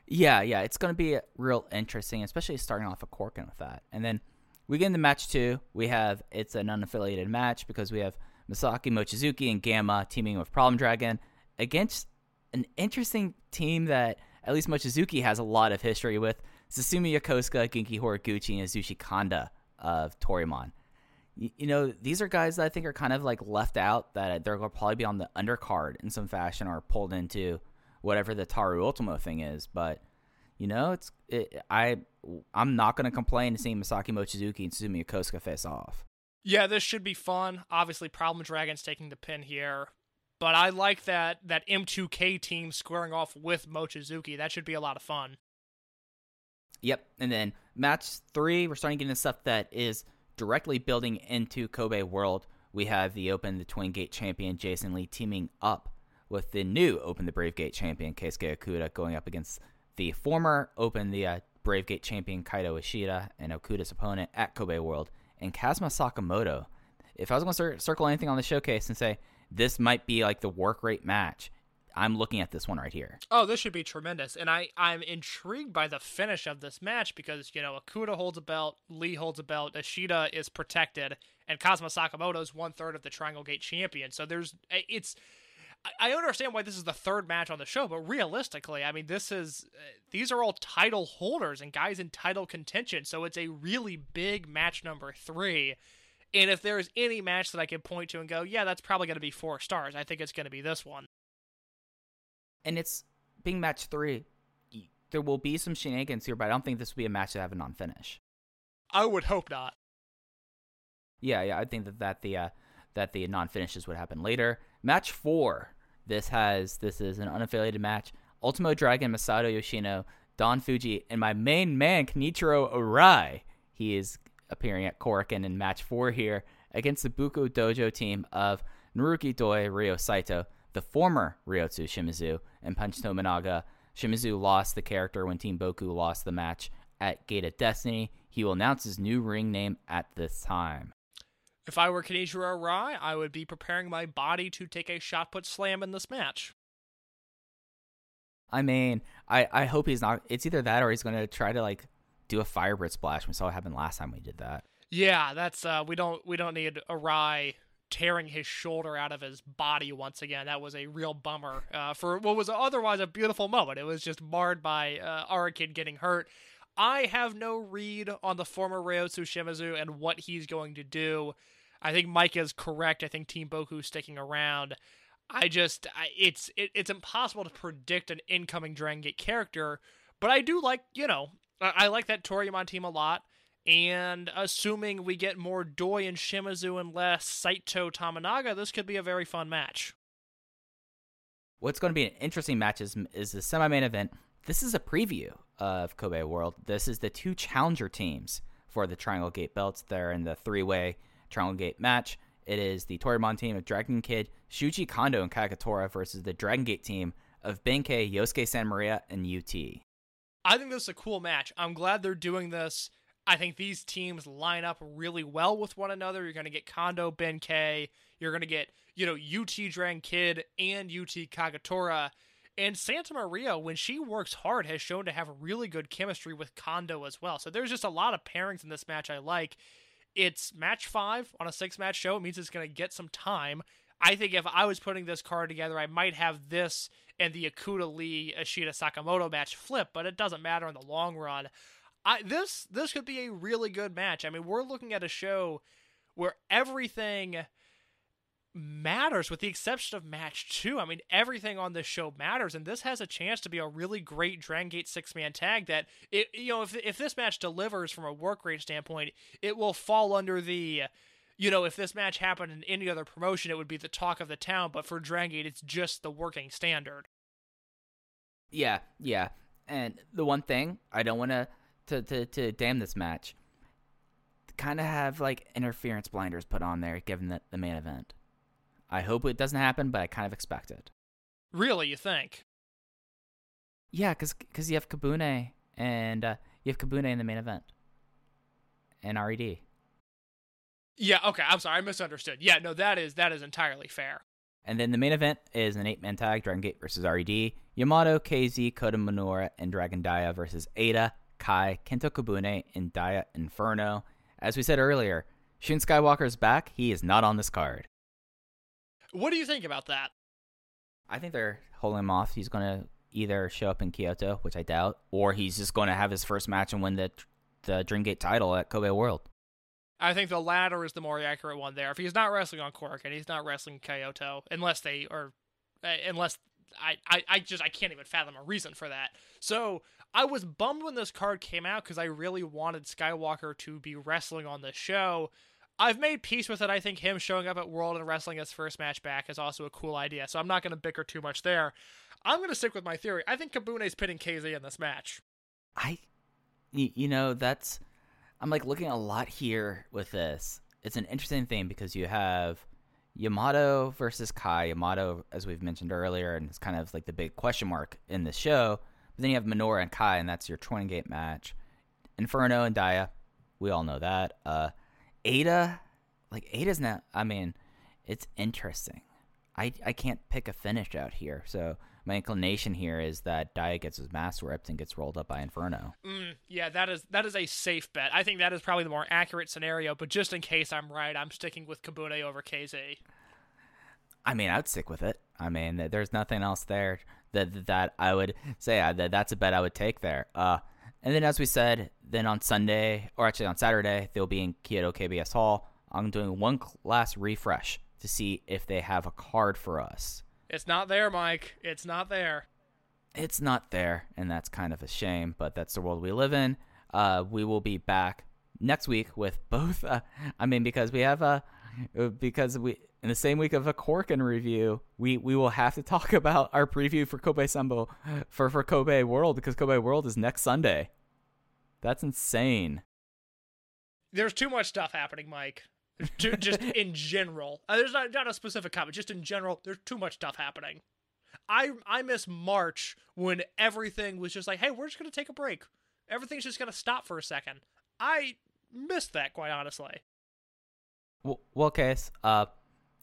Yeah, yeah, it's going to be real interesting, especially starting off a Korakuen with that. And then we get into match two. We have it's an unaffiliated match because we have Masaaki Mochizuki and Gamma teaming with Problem Dragon against an interesting team that at least Mochizuki has a lot of history with. Susumu Yokosuka, Genki Horiguchi, and Yasushi Kanda of Toryumon. You, you know, these are guys that I think are kind of like left out that they're going to probably be on the undercard in some fashion or pulled into whatever the Taru Ultimo thing is. But you know, it's it, I I'm not going to complain to seeing Masaaki Mochizuki and Susumu Yokosuka face off. Yeah, this should be fun. Obviously, Problem Dragon's taking the pin here, but I like that that M2K team squaring off with Mochizuki. That should be a lot of fun. Yep, and then match three, we're starting getting stuff that is directly building into Kobe World. We have the Open the Twin Gate champion Jason Lee teaming up with the new Open the Brave Gate champion Keisuke Okuda going up against the former Open the uh, Brave Gate champion Kaito Ishida and Okuda's opponent at Kobe World and Kazuma Sakamoto. If I was going to circle anything on the showcase and say this might be like the work rate match, I'm looking at this one right here. Oh, this should be tremendous. And I, I'm intrigued by the finish of this match because, you know, Okuda holds a belt, Lee holds a belt, Ishida is protected, and Kazuma Sakamoto is one third of the Triangle Gate champion. So there's, it's, I understand why this is the third match on the show, but realistically, I mean, this is, these are all title holders and guys in title contention. So it's a really big match number three. And if there's any match that I can point to and go, yeah, that's probably going to be four stars, I think it's going to be this one and it's being match three. There will be some shenanigans here, but I don't think this will be a match that have a non-finish. I would hope not. Yeah, yeah, I think that that the uh, that the non-finishes would happen later. Match four. This has this is an unaffiliated match. Ultimo Dragon Masato Yoshino, Don Fujii, and my main man Kenichiro Arai. He is appearing at Korakuen in match four here against the Buko Dojo team of Naruki Doi, Ryo Saito, the former Ryotsu Shimizu, and Punch Tominaga. Shimizu lost the character when Team Boku lost the match at Gate of Destiny. He will announce his new ring name at this time. If I were Kenichiro Arai, I would be preparing my body to take a shot put slam in this match. I mean, I, I hope he's not. It's either that or he's going to try to like do a Firebird splash. We saw what happened last time we did that. Yeah, that's uh, we don't we don't need a Arai tearing his shoulder out of his body once again. That was a real bummer uh, for what was otherwise a beautiful moment. It was just marred by uh, Arakid getting hurt. I have no read on the former Ryotsu Shimizu and what he's going to do. I think Mike is correct. I think Team Boku sticking around. I just I, it's it, it's impossible to predict an incoming Dragon Gate character, but I do like you know I, I like that Toryumon team a lot. And assuming we get more Doi and Shimizu and less Saito Tominaga, this could be a very fun match. What's going to be an interesting match is, is the semi main event. This is a preview of Kobe World. This is the two challenger teams for the Triangle Gate belts. They're in the three way Triangle Gate match. It is the Toryumon team of Dragon Kid, Shuji Kondo, and Kagetora versus the Dragon Gate team of Benkei, Yosuke Santa Maria, and UT. I think this is a cool match. I'm glad they're doing this I think these teams line up really well with one another. You're going to get Kondo Benkei. You're going to get, you know, UT Dragon Kid and UT Kagetora. And Santa Maria, when she works hard, has shown to have really good chemistry with Kondo as well. So there's just a lot of pairings in this match I like. It's match five on a six match show. It means it's going to get some time. I think if I was putting this card together, I might have this and the Okuda Lee Ishida Sakamoto match flip, but it doesn't matter in the long run. I this this could be a really good match. I mean, we're looking at a show where everything matters with the exception of match 2. I mean, everything on this show matters and this has a chance to be a really great Dragon Gate six-man tag that it you know, if if this match delivers from a work rate standpoint, it will fall under the you know, if this match happened in any other promotion, it would be the talk of the town, but for Dragon Gate, it's just the working standard. Yeah, yeah. And the one thing I don't want to to, to, to damn this match, kind of have like interference blinders put on there given the, the main event. I hope it doesn't happen, but I kind of expect it. Really, you think? Yeah, because cause you have Kabune and uh, you have Kabune in the main event and Red. Yeah, okay. I'm sorry, I misunderstood. Yeah, no, that is that is entirely fair. And then the main event is an eight man tag: Dragon Gate versus Red, Yamato, KZ, Kota Minoura, and Dragon Dia versus Eita, Kai, Kento Kabune, and Dia Inferno. as we said earlier, Shun Skywalker's back. He is not on this card. What do you think about that? I think they're holding him off. He's going to either show up in Kyoto, which I doubt, or he's just going to have his first match and win the the Dreamgate title at Kobe World. I think the latter is the more accurate one there. If he's not wrestling on Korakuen he's not wrestling Kyoto, unless they are, uh, unless I, I, I just I can't even fathom a reason for that. So I was bummed when this card came out because I really wanted Skywalker to be wrestling on the show. I've made peace with it. I think him showing up at World and wrestling his first match back is also a cool idea. So I'm not going to bicker too much there. I'm going to stick with my theory. I think Kabune's pinning KZ in this match. I, you know, that's I'm like looking a lot here with this. It's an interesting thing because you have Yamato versus Kai. Yamato, as we've mentioned earlier, and it's kind of like the big question mark in the show. But then you have Minoura and Kai, and that's your twin gate match. Inferno and Dia, we all know that. Uh, Eita, like Eita's not. I mean, it's interesting. I I can't pick a finish out here, so my inclination here is that Dia gets his mask ripped and gets rolled up by Inferno. Mm, yeah, that is that is a safe bet. I think that is probably the more accurate scenario. But just in case I'm right, I'm sticking with Kabune over KZ. I mean, I'd stick with it. I mean, there's nothing else there that that I would say uh, that that's a bet I would take there. Uh, and then as we said, then on Sunday or actually on Saturday, they'll be in Kyoto KBS Hall. I'm doing one last refresh to see if they have a card for us. It's not there, Mike. It's not there. It's not there, and that's kind of a shame, but that's the world we live in. Uh, we will be back next week with [laughs] both. Uh, I mean, because we have a because we in the same week of a Korakuen review, we we will have to talk [laughs] about our preview for Kobe Sanbo for for Kobe World because Kobe World is next Sunday. That's insane. There's too much stuff happening, Mike. Just [laughs] in general, uh, there's not, not a specific comment. Just in general, there's too much stuff happening. I I miss March when everything was just like, hey, we're just gonna take a break. Everything's just gonna stop for a second. I missed that quite honestly. Well, well case. Uh,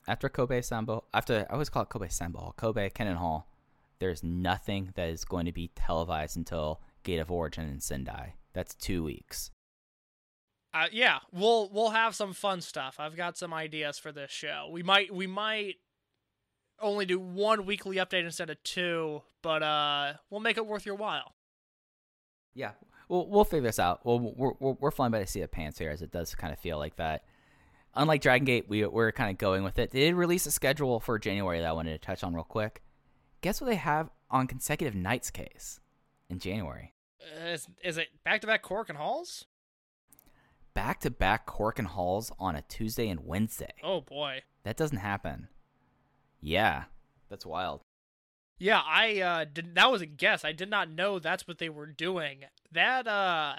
after Kobe Sanbo, after I always call it Kobe Sanbo Kobe Kenan Hall. There's nothing that is going to be televised until Gate of Origin in Sendai. That's two weeks. Uh, yeah, we'll we'll have some fun stuff. I've got some ideas for this show. We might we might only do one weekly update instead of two, but uh, we'll make it worth your while. Yeah, we'll we'll figure this out. Well, we're we're, we're flying by the seat of pants here, as it does kind of feel like that. Unlike Dragon Gate, we we're kind of going with it. They did release a schedule for January that I wanted to touch on real quick. Guess what they have on consecutive nights case in January? Is, is it back to back Korakuen Halls? Back to back Korakuen Halls on a Tuesday and Wednesday. Oh boy. That doesn't happen. Yeah, that's wild. Yeah, I uh did that was a guess. I did not know that's what they were doing. That uh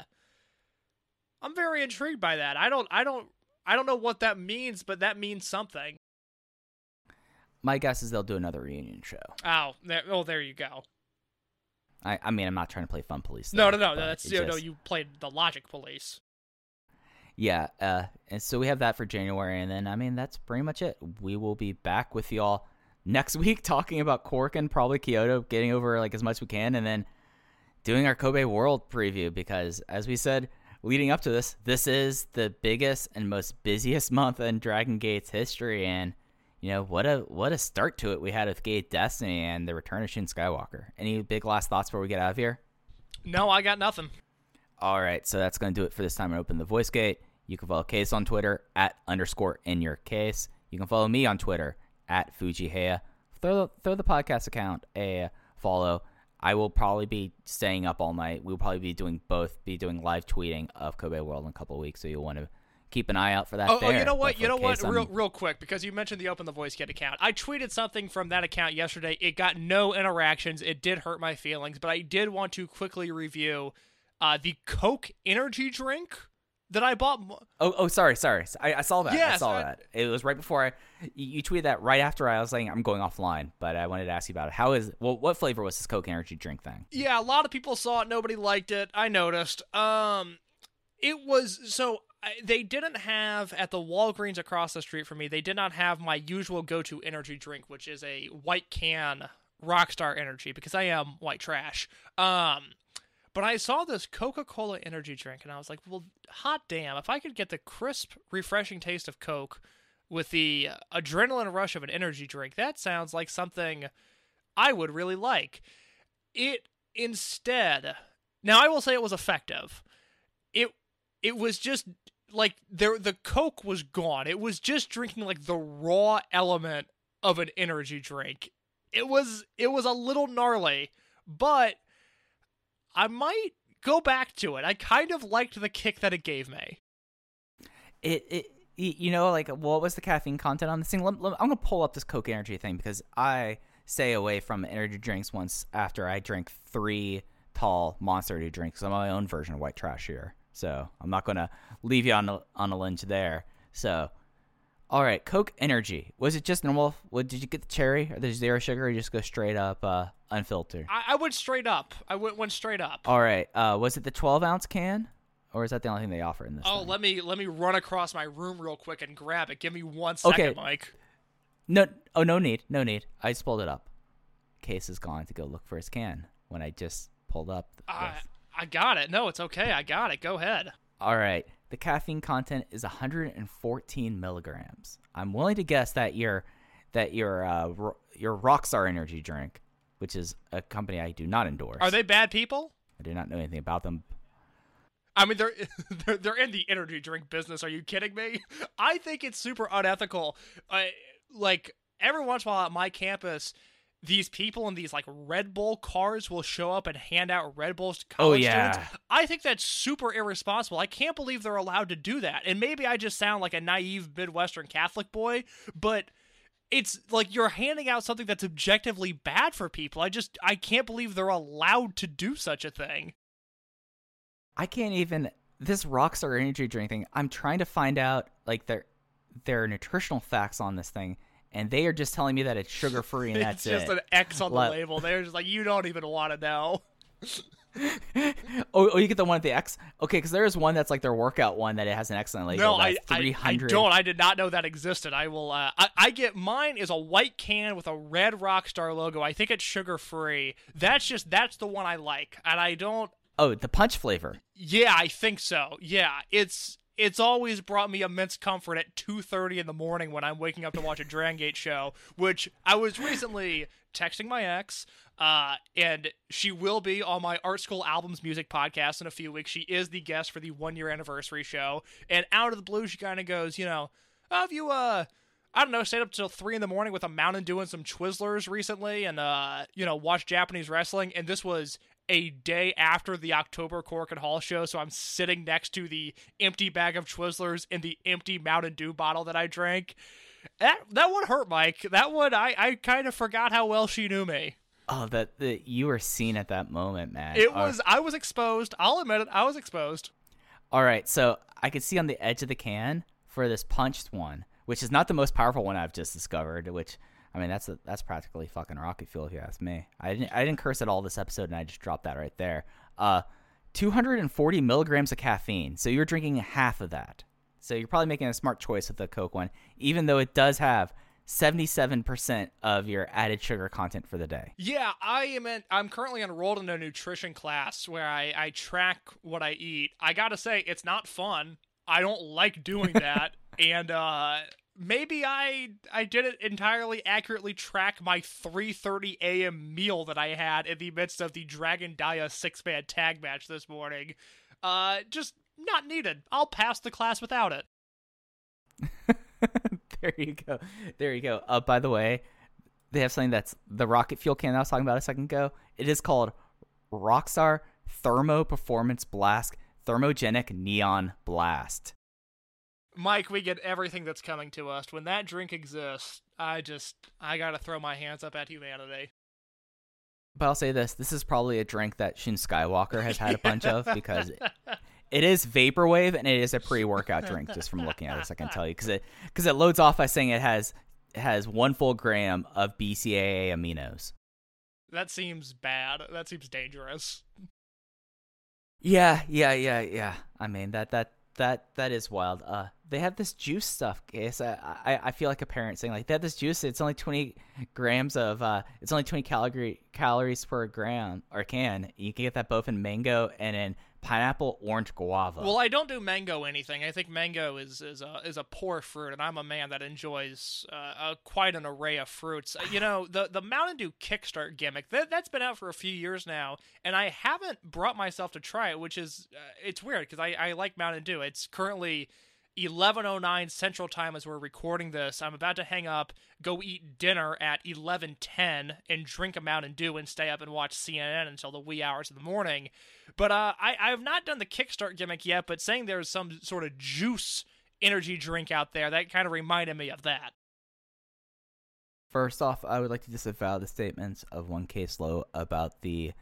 I'm very intrigued by that. I don't I don't I don't know what that means, but that means something. My guess is they'll do another reunion show. Oh, there, oh, there you go. I, I mean, I'm not trying to play fun police. No, there, no, no, but that's know, just- you played the logic police. Yeah, uh, and so we have that for January, and then I mean that's pretty much it. We will be back with y'all next [laughs] week talking about Korakuen probably Kyoto, getting over like as much as we can, and then doing our Kobe World preview because, as we said leading up to this, this is the biggest and most busiest [laughs] month in Dragon Gate's history, and you know what a what a start to it we had with Gate Destiny and the return of Shun Skywalker. Any big last thoughts before we get out of here? No, I got nothing. All right, so that's going to do it for this time I open the voice gate. You can follow Case on Twitter at underscore in your case. You can follow me on Twitter at Fujiheya. Throw throw the podcast account a follow. I will probably be staying up all night. We'll probably be doing both, be doing live tweeting of Kobe World in a couple of weeks, so you'll want to keep an eye out for that. Oh, oh, you know what? You know what? I'm- Real, real quick, because you mentioned the Open the Voice Gate account. I tweeted something from that account yesterday. It got no interactions. It did hurt my feelings, but I did want to quickly review uh, the Coke energy drink that I bought. Oh, oh, sorry, sorry. I, I saw that. I saw I- that. It was right before I. You, tweeted that right after I was saying I'm going offline, but I wanted to ask you about it. How is? Well, what flavor was this Coke energy drink thing? Yeah, a lot of people saw it. Nobody liked it. I noticed. Um, it was so they didn't have at the Walgreens across the street from me. They did not have my usual go-to energy drink, which is a white can Rockstar Energy, because I am white trash. Um, But I saw this Coca Cola energy drink and I was like, well, hot damn, if I could get the crisp, refreshing taste of Coke with the adrenaline rush of an energy drink, that sounds like something I would really like. It instead, now I will say it was effective. It it was just like there the Coke was gone. It was just drinking like the raw element of an energy drink. It was it was a little gnarly, but I might go back to it. I kind of liked the kick that it gave me. It it you know like what was the caffeine content on this thing? I'm gonna pull up this Coke Energy thing because I stay away from energy drinks once after I drink three tall Monster Energy drinks. I'm my own version of white trash here, so I'm not gonna leave you on a, on a ledge there. So, all right, Coke Energy was it just normal? What did you get the cherry or the zero sugar? Or just go straight up uh, unfiltered? I, I went straight up. I went went straight up. All right, uh, was it the 12 ounce can, or is that the only thing they offer in this? Oh, thing? let me let me run across my room real quick and grab it. Give me one second, Okay. Mike. No, oh, no need, no need. I just pulled it up. Case is gone to go look for his can when I just pulled up. I. I got it. No, it's okay. I got it. Go ahead. All right, the caffeine content is 114 milligrams. I'm willing to guess that your that your uh, ro- your Rockstar energy drink, which is a company I do not endorse. Are they bad people? I do not know anything about them. I mean, they're, [laughs] they're they're in the energy drink business. Are you kidding me? [laughs] I think it's super unethical. I like every once in a while at my campus, these people in these like Red Bull cars will show up and hand out Red Bulls to Oh, college yeah. students. I think that's super irresponsible. I can't believe they're allowed to do that. And maybe I just sound like a naive Midwestern Catholic boy, but it's like you're handing out something that's objectively bad for people. I just I can't believe they're allowed to do such a thing. I can't even this Rockstar energy drink thing. I'm trying to find out like their their nutritional facts on this thing, and they are just telling me that it's sugar free and [laughs] that's it. it's just it. an X on the label. They're just like, you don't even want to know. [laughs] oh, oh, you get the one with the X. Okay, because there is one that's like their workout one that it has an X on the label. No, I, I, I 300. don't. I did not know that existed. I will. Uh, I, I get mine is a white can with a red Rockstar logo. I think it's sugar free. That's just that's the one I like, and I don't. Oh, the punch flavor. Yeah, I think so. Yeah, it's it's always brought me immense comfort at 2:30 in the morning when I'm waking up to watch a Dragon Gate show, which I was recently texting my ex uh and she will be on my art school albums music podcast in a few weeks. She is the guest for the 1 year anniversary show and out of the blue she kind of goes, you know, oh, have you uh I don't know, stayed up till three in the morning with a mountain doing some Twizzlers recently and, uh, you know, watched Japanese wrestling. And this was a day after the October Korakuen Hall show. So I'm sitting next to the empty bag of Twizzlers and the empty Mountain Dew bottle that I drank. That, that one hurt, Mike. That one, I, I kind of forgot how well she knew me. Oh, that that you were seen at that moment, man. It was, I was exposed. I'll admit it. I was exposed. all right. So I could see on the edge of the can for this punched one, which is not the most powerful one I've just discovered. Which I mean, that's a, that's practically fucking rocket fuel if you ask me. I didn't I didn't curse at all this episode, and I just dropped that right there. Uh, 240 milligrams of caffeine. So you're drinking half of that. So you're probably making a smart choice with the Coke one, even though it does have 77% of your added sugar content for the day. Yeah, I am. In, I'm currently enrolled in a nutrition class where I, I track what I eat. I gotta say, it's not fun. I don't like doing [laughs] that, and uh, maybe I I didn't entirely accurately track my 3:30 a.m. meal that I had in the midst of the Dragon Dia six man tag match this morning. Uh, just not needed. I'll pass the class without it. [laughs] there you go. There you go. Uh, by the way, they have something that's the rocket fuel can I was talking about a second ago. It is called Rockstar Thermo Performance Blast Thermogenic Neon Blast. Mike, we get everything that's coming to us. When that drink exists, I just I gotta throw my hands up at humanity. But I'll say this: this is probably a drink that Shun Skywalker has had a bunch of [laughs] because it, it is vaporwave and it is a pre-workout drink. Just from looking at this, I can tell you because it because it loads off by saying it has it has one full gram of BCAA aminos. That seems bad. That seems dangerous. Yeah, yeah, yeah, yeah. I mean that that that that is wild. Uh, they have this juice stuff, case. I, I I feel like a parent saying like they have this juice. It's only twenty grams of. Uh, it's only twenty calorie calories per gram or can. You can get that both in mango and in pineapple, orange, guava. Well, I don't do mango anything. I think mango is is a is a poor fruit, and I'm a man that enjoys uh, quite an array of fruits. Uh, You know, the the Mountain Dew Kickstart gimmick that that's been out for a few years now, and I haven't brought myself to try it, which is uh, it's weird because I I like Mountain Dew. It's currently 11:09 Central Time as we're recording this. I'm about to hang up, go eat dinner at 11:10, and drink a Mountain Dew and stay up and watch CNN until the wee hours of the morning. But uh, I I have not done the Kickstart gimmick yet. But saying there's some sort of juice energy drink out there that kind of reminded me of that. First off, I would like to disavow the statements of one case low about the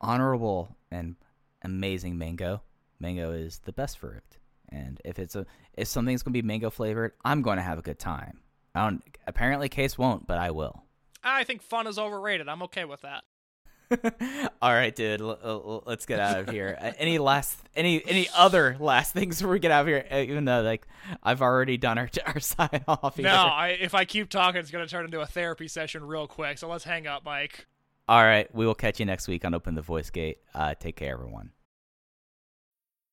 honorable and amazing mango. Mango is the best fruit, and if it's a if something's gonna be mango flavored, I'm going to have a good time. I don't. Apparently, Case won't, but I will. I think fun is overrated. I'm okay with that. [laughs] All right, dude. L- l- let's get out of here. Uh, any last, any, any other last [laughs] things before we get out of here? Uh, even though, like, I've already done our [laughs] our sign off. Here. No, I, if I keep talking, it's going to turn into a therapy session real quick. So let's hang up, Mike. All right, we will catch you next week on Open the Voice Gate. Uh, take care, everyone.